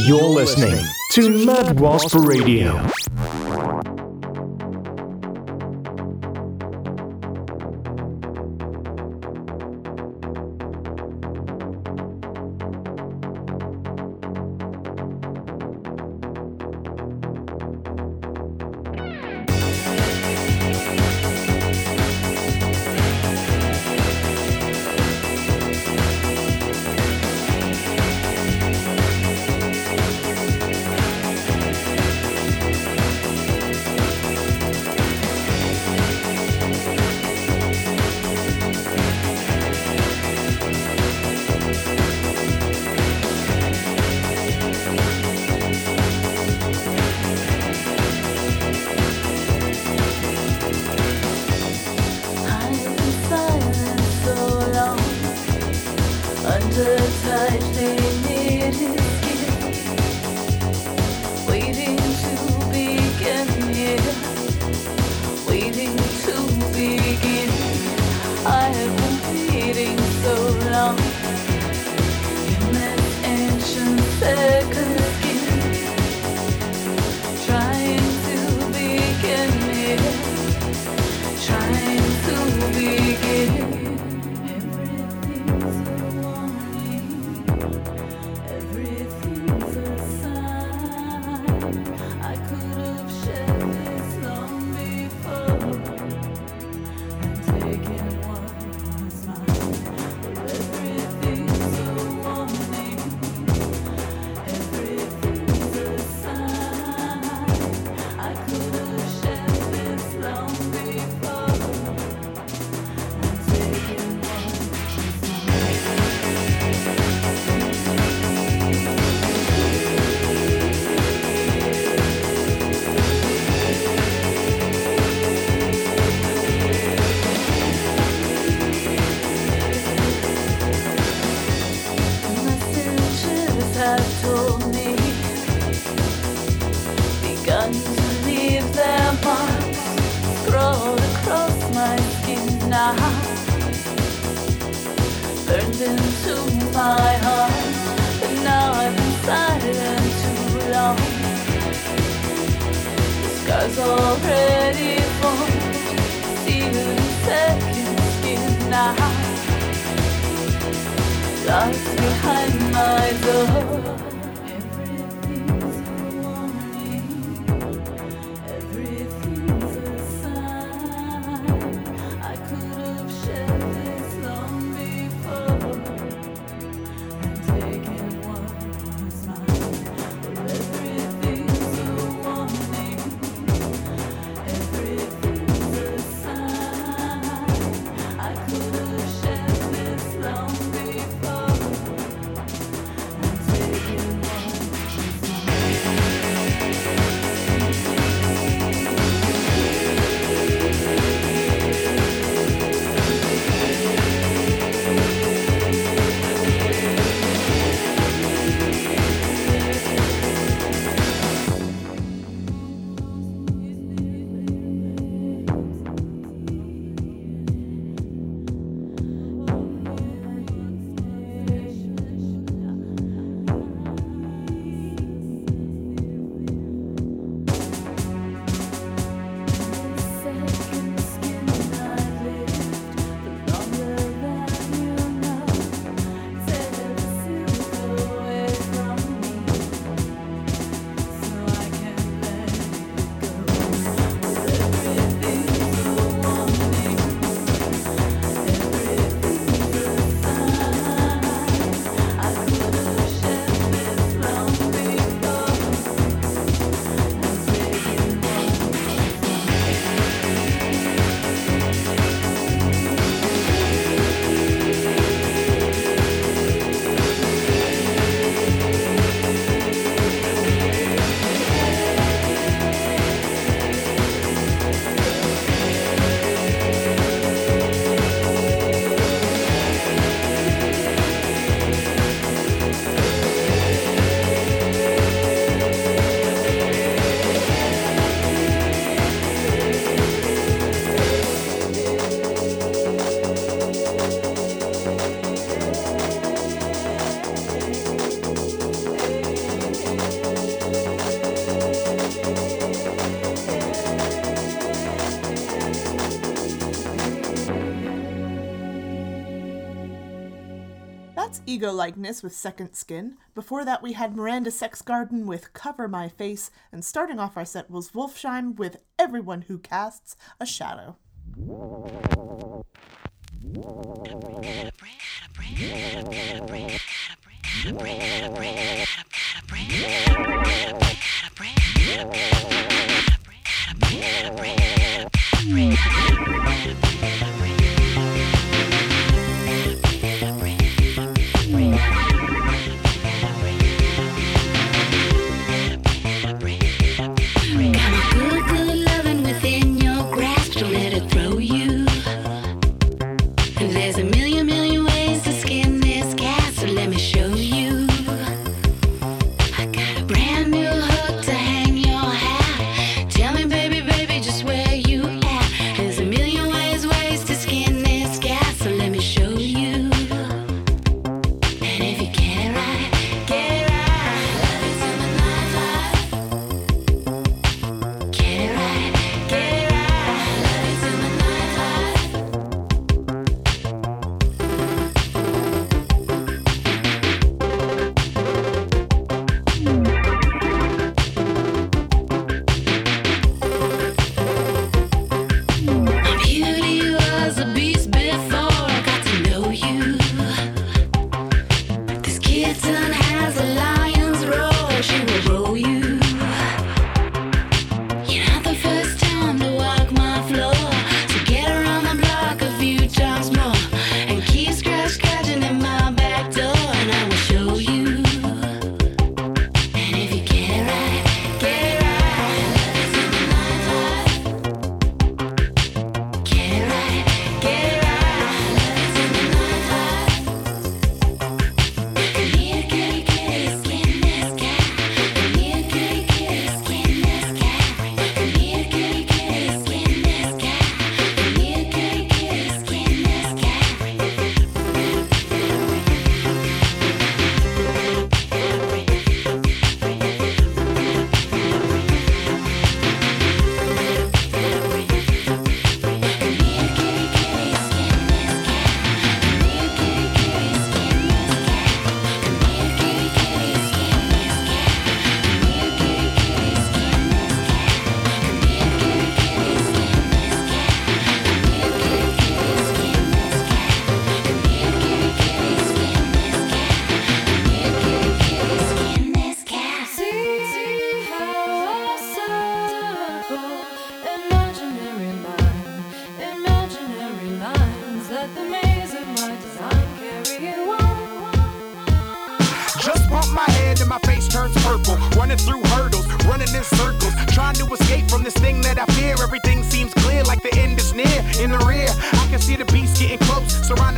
You're listening to Mad Wasp Radio. Under knit skin, waiting to begin here, waiting to begin. I have been waiting so long in that ancient. Ego Likeness with Second Skin. Before that, we had Miranda Sex Garden with Cover My Face, and starting off our set was Wolfsheim with Everyone Who Casts a Shadow.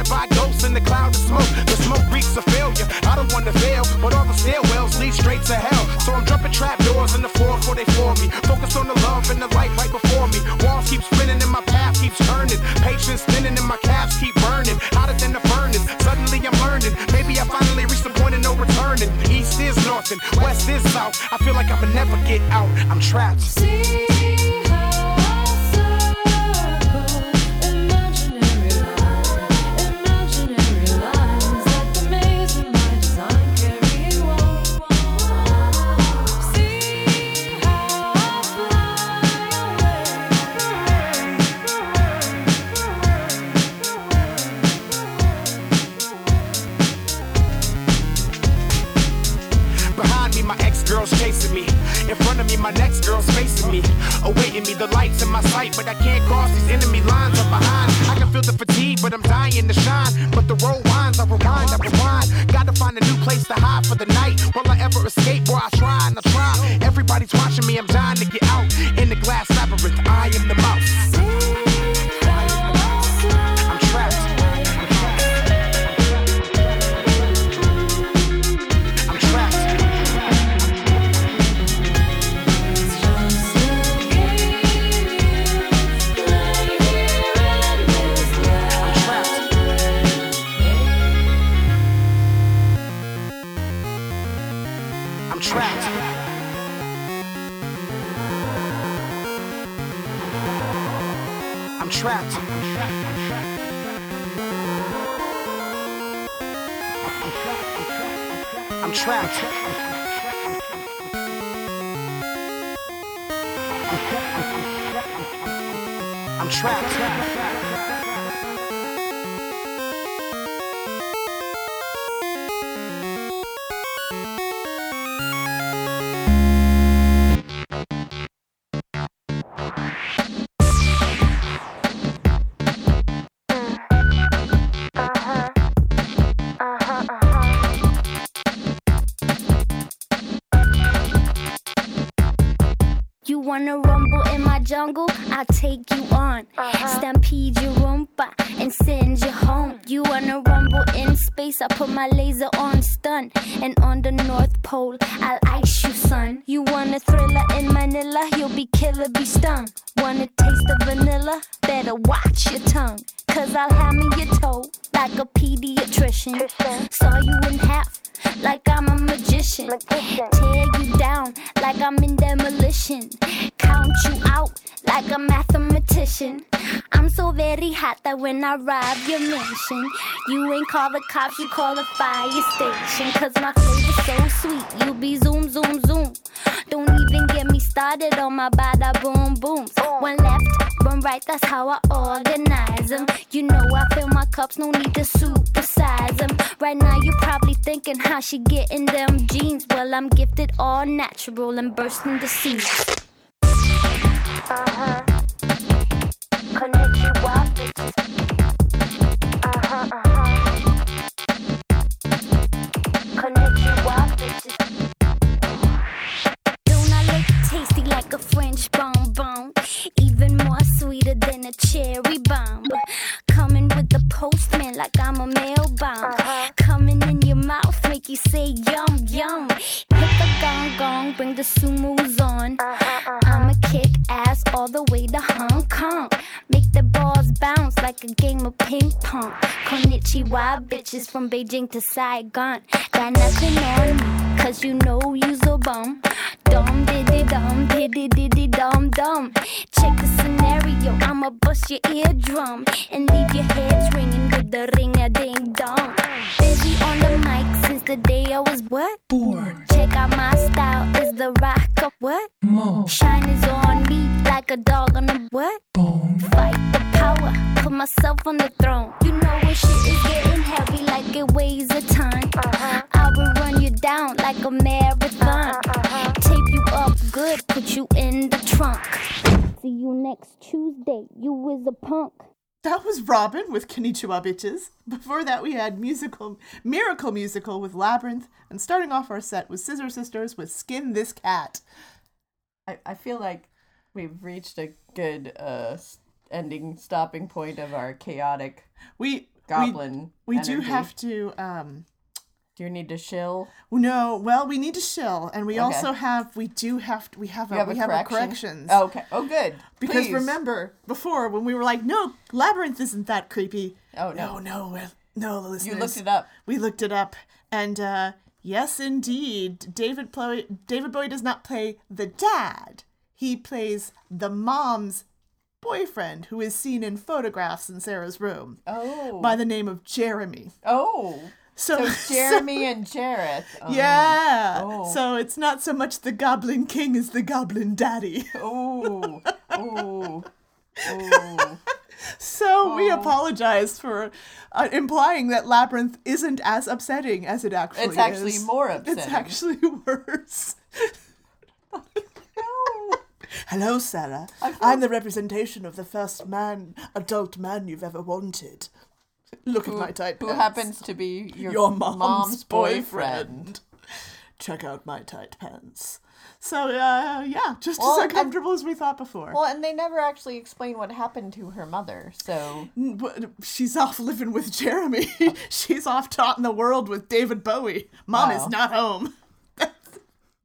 by ghosts in the cloud of smoke. The smoke reeks of failure. I don't wanna fail, but all the stairwells lead straight to hell. So I'm jumping trap doors in the floor before they form me. Focus on the love and the light right before me. Walls keep spinning and my path keeps turning. Patience spinning and my calves keep burning. Hotter than the furnace. Suddenly I'm learning. Maybe I finally reached the point of no returning. East is north and west is south. I feel like I'ma never get out. I'm trapped. find a new place to hide for the night. Will I ever escape? Where I try and I try. Everybody's watching me. I'm Stampede your Roomba and send you home. You wanna rumble in space? I put my laser on stun. And on the North Pole, I'll ice you, son. You want a thriller in Manila? You'll be killer, be stung. Wanna taste the vanilla? Better watch your tongue. Cause I'll hammer your toe like a pediatrician. Saw you in half like I'm a magician. Tear you down like I'm in demolition. Count you out like a mathematician. I'm so very hot that when I rob your mansion, you ain't call the cops, you call the fire station. Cause my flavor's so sweet, you be zoom, zoom, zoom. Don't even get me started on my bada boom booms. One left, one right, that's how I organize them. You know I fill my cups, no need to supersize them. Right now you're probably thinking how she getting them jeans. Well, I'm gifted all natural and bursting the seams. Uh-huh, uh-huh. Konnichiwa, bitches. Don't I look tasty like a French bonbon? Even more sweeter than a cherry bomb. Coming with the postman like I'm a mail bomb. Uh-huh. Coming in your mouth, make you say yum yum. Hit the gong gong, bring the sumos on. Uh-huh, uh-huh. I'ma kick ass all the way to Hong like a game of ping pong. Konnichiwa, bitches from Beijing to Saigon. Got nothing on me, cause you know you's a bum. Dum diddy dum diddy diddy dum dum. Check the scenario, I'ma bust your eardrum and leave your heads ringing with the ring a ding dong. Busy on the mic since the day I was what? Born. Check out my style, is the rock of what? More. Shine is on me like a dog on a what? Bone. Fight the power, put myself on the throne. You know when shit is getting heavy like it weighs a ton. Uh-huh. I will run you down like a marathon. Uh-huh, uh-huh. Tape you up good, put you in the trunk. See you next Tuesday. You is a punk. That was Robyn with Konnichiwa Bitches. Before that, we had musical Miracle Musical with Labyrinth, and starting off our set was Scissor Sisters with Skin This Cat. I, I feel like we've reached a good uh s- ending stopping point of our chaotic we goblin. We do have to. um Do you need to shill? No, well, we need to shill, and we Okay. also have. We do have. We have. A, have a we have a correction? corrections. Oh, okay. Oh, good. Because Please. remember before when we were like, no, labyrinth isn't that creepy. Oh no, no, well, no, listeners. You looked it up. We looked it up, and uh, yes, indeed, David Bowie. David Bowie does not play the dad. He plays the mom's boyfriend, who is seen in photographs in Sarah's room. Oh. By the name of Jeremy. Oh. So, So Jeremy and Jareth. Oh. Yeah. Oh. So it's not so much the Goblin King as the Goblin Daddy. Oh. Oh. Oh. So we apologize for uh, implying that Labyrinth isn't as upsetting as it actually is. It's actually more upsetting. It's actually worse. Hello, Sarah. I'm the representation of the first man, adult man you've ever wanted. Look Who- at my tight pants. who pants. happens to be your mom's, mom's boyfriend. Check out my tight pants. So, uh, yeah, just Well, as and- uncomfortable as we thought before. Well, and they never actually explain what happened to her mother. So She's off living with Jeremy. She's off taught in the world with David Bowie. Mom is not home.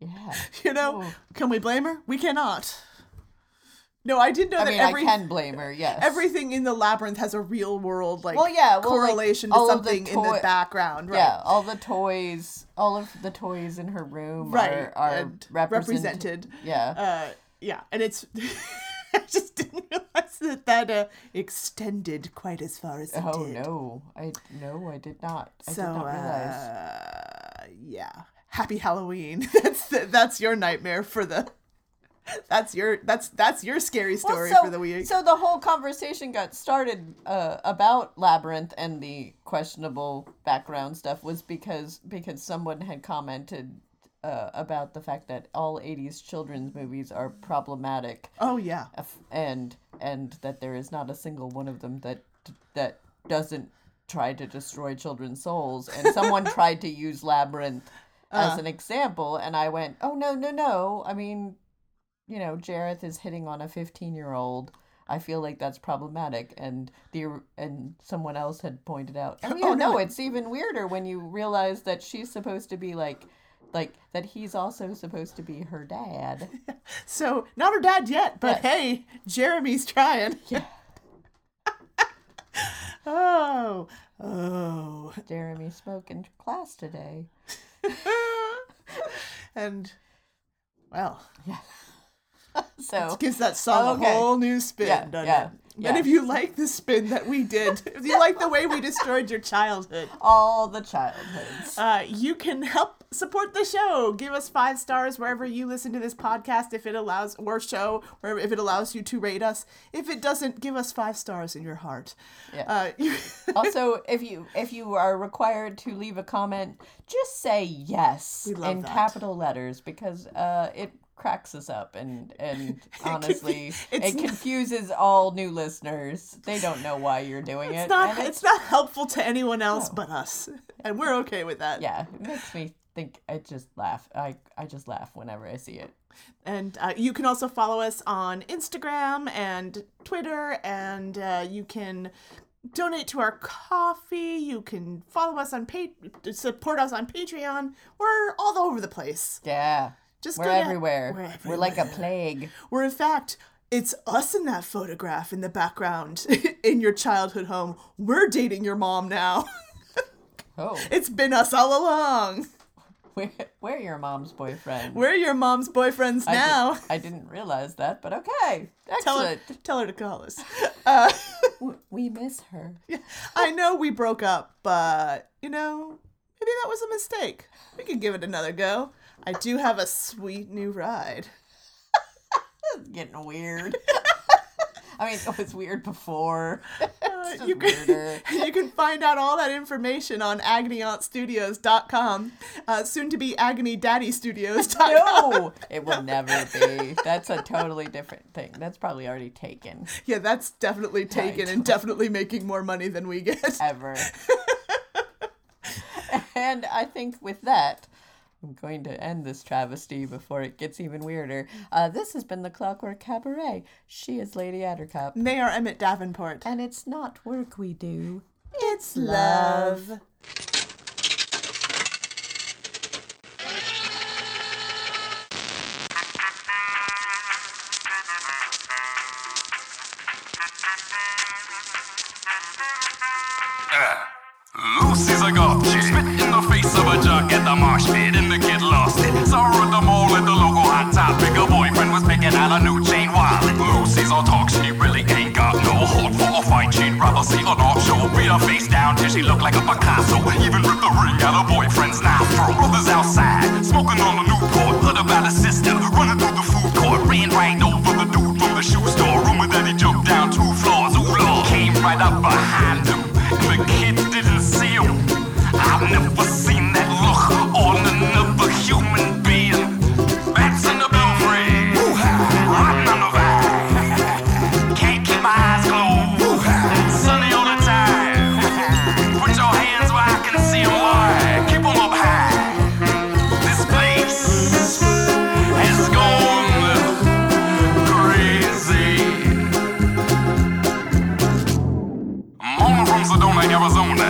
Yeah, You know, can we blame her? We cannot. No, I did know I that mean, every, I can blame her. Yes. everything in the labyrinth has a real world like well, yeah, well, correlation all to of the something in the background, right? Yeah, all the toys, all of the toys in her room right, are, are represent- represented. Yeah. uh, yeah, and it's I just didn't realize that that uh, extended quite as far as it Oh did. no, I no, I did not. I so did not realize. uh, yeah, happy Halloween. That's the, that's your nightmare for the. That's your that's that's your scary Well, story so, for the week. So the whole conversation got started uh, about Labyrinth and the questionable background stuff was because because someone had commented uh, about the fact that all '80s children's movies are problematic. Oh yeah, and and that there is not a single one of them that that doesn't try to destroy children's souls. And someone tried to use Labyrinth as Uh. an example, and I went, "Oh no, no, no! I mean, you know, Jareth is hitting on a 15 year old. I feel like that's problematic. And the and someone else had pointed out, oh yeah, Oh, no, no. it's even weirder when you realize that she's supposed to be like, like that he's also supposed to be her dad. So not her dad yet, but hey, Jeremy's trying. Yeah. oh, oh. Jeremy spoke in class today. and well, yeah. so it gives that song Oh, okay. a whole new spin, Yeah, doesn't yeah, it? yeah. And if you like the spin that we did, if you like the way we destroyed your childhood, all the childhoods, uh, you can help support the show. Give us five stars wherever you listen to this podcast, if it allows, or show, or if it allows you to rate us. If it doesn't, give us five stars in your heart. Yeah. Uh, you, also, if you if you are required to leave a comment, just say yes in that. capital letters because uh, it cracks us up and and honestly it's it not- confuses all new listeners. They don't know why you're doing it's it. not. and It's not helpful to anyone else but us, and we're okay with that. yeah, it makes me think. I just laugh. I I just laugh whenever I see it. And uh, you can also follow us on Instagram and Twitter, and uh, you can donate to our Ko-fi. You can follow us on pay, support us on Patreon. We're all over the place. Yeah, Just we're everywhere. we're We're like a plague. We're in fact, it's us in that photograph in the background in your childhood home. We're dating your mom now. Oh, it's been us all along. we're, we're your mom's boyfriend. We're your mom's boyfriends I did- now. I didn't realize that, but okay. Tell her, tell her to call us. Uh, we miss her. I know we broke up, but you know, maybe that was a mistake. We could give it another go. I do have a sweet new ride. It's getting weird. I mean, it was weird before. Uh, you can you can find out all that information on agonyauntstudios.com. Uh, soon to be agonyDaddystudios.com. No, it will never be. That's a totally different thing. That's probably already taken Yeah, that's definitely taken and definitely making more money than we get. ever. and I think with that, I'm going to end this travesty before it gets even weirder. Uh, this has been the Clockwork Cabaret. She is Lady Attercop. They are Emmett Davenport. And it's not work we do. It's love. Lucy's fight. She'd rather see an show. Beat her face down till she looked like a Picasso. Even ripped the ring out her boyfriend's nostril. Brothers outside, smoking on a Newport. Heard about her sister running through the food court. Ran right over the dude from the shoe store. Rumor that he jumped down two floors. Ooh, Lord. Came right up behind him. And the kid didn't see him. I've never seen Arizona,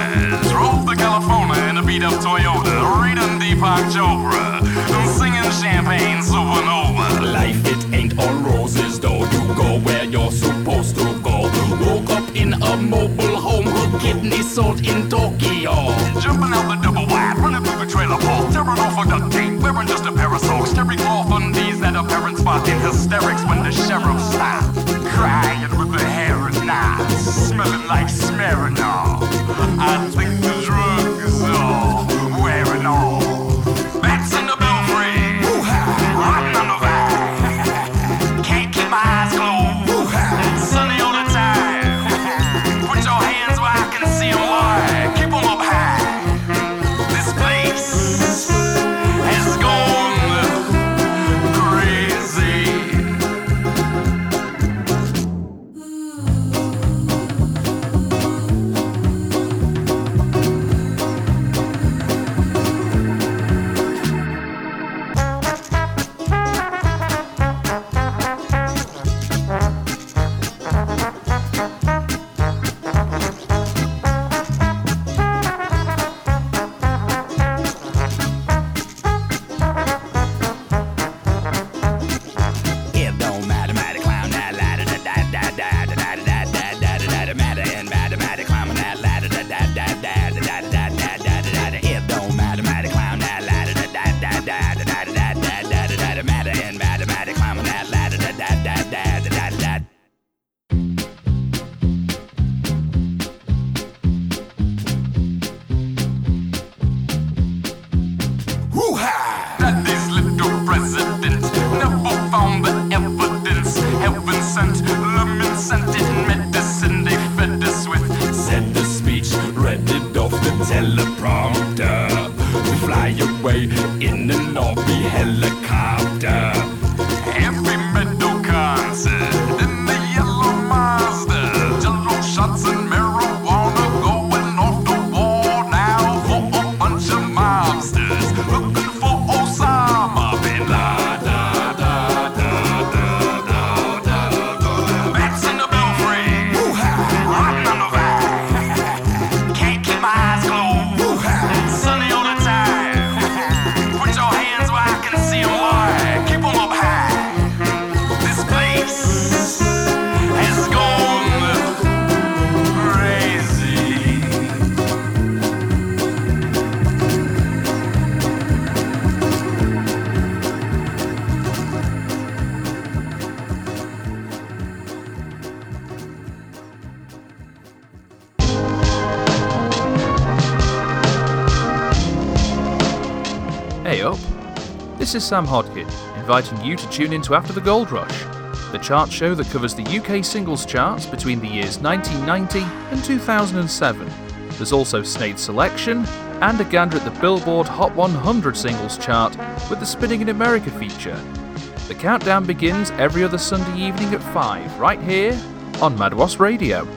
drove to California in a beat up Toyota, reading Deepak Chopra, And singing Champagne Supernova. Life it ain't all roses though. You go where you're supposed to go. Woke up in a mobile home, her kidney sold in Tokyo. Jumping out the double wide, running through the trailer park, tearing off a duct tape, wearing just a pair of socks, staring off undies that her parents spot in hysterics when the sheriff stopped. Hey smelling like Smirnoff. I think This is Sam Hodkin, inviting you to tune in to After the Gold Rush, the chart show that covers the UK singles charts between the years 1990 and 2007. There's also Snade's selection and a gander at the Billboard Hot 100 singles chart with the Spinning in America feature. The countdown begins every other Sunday evening at 5, right here on Mad Wasp Radio.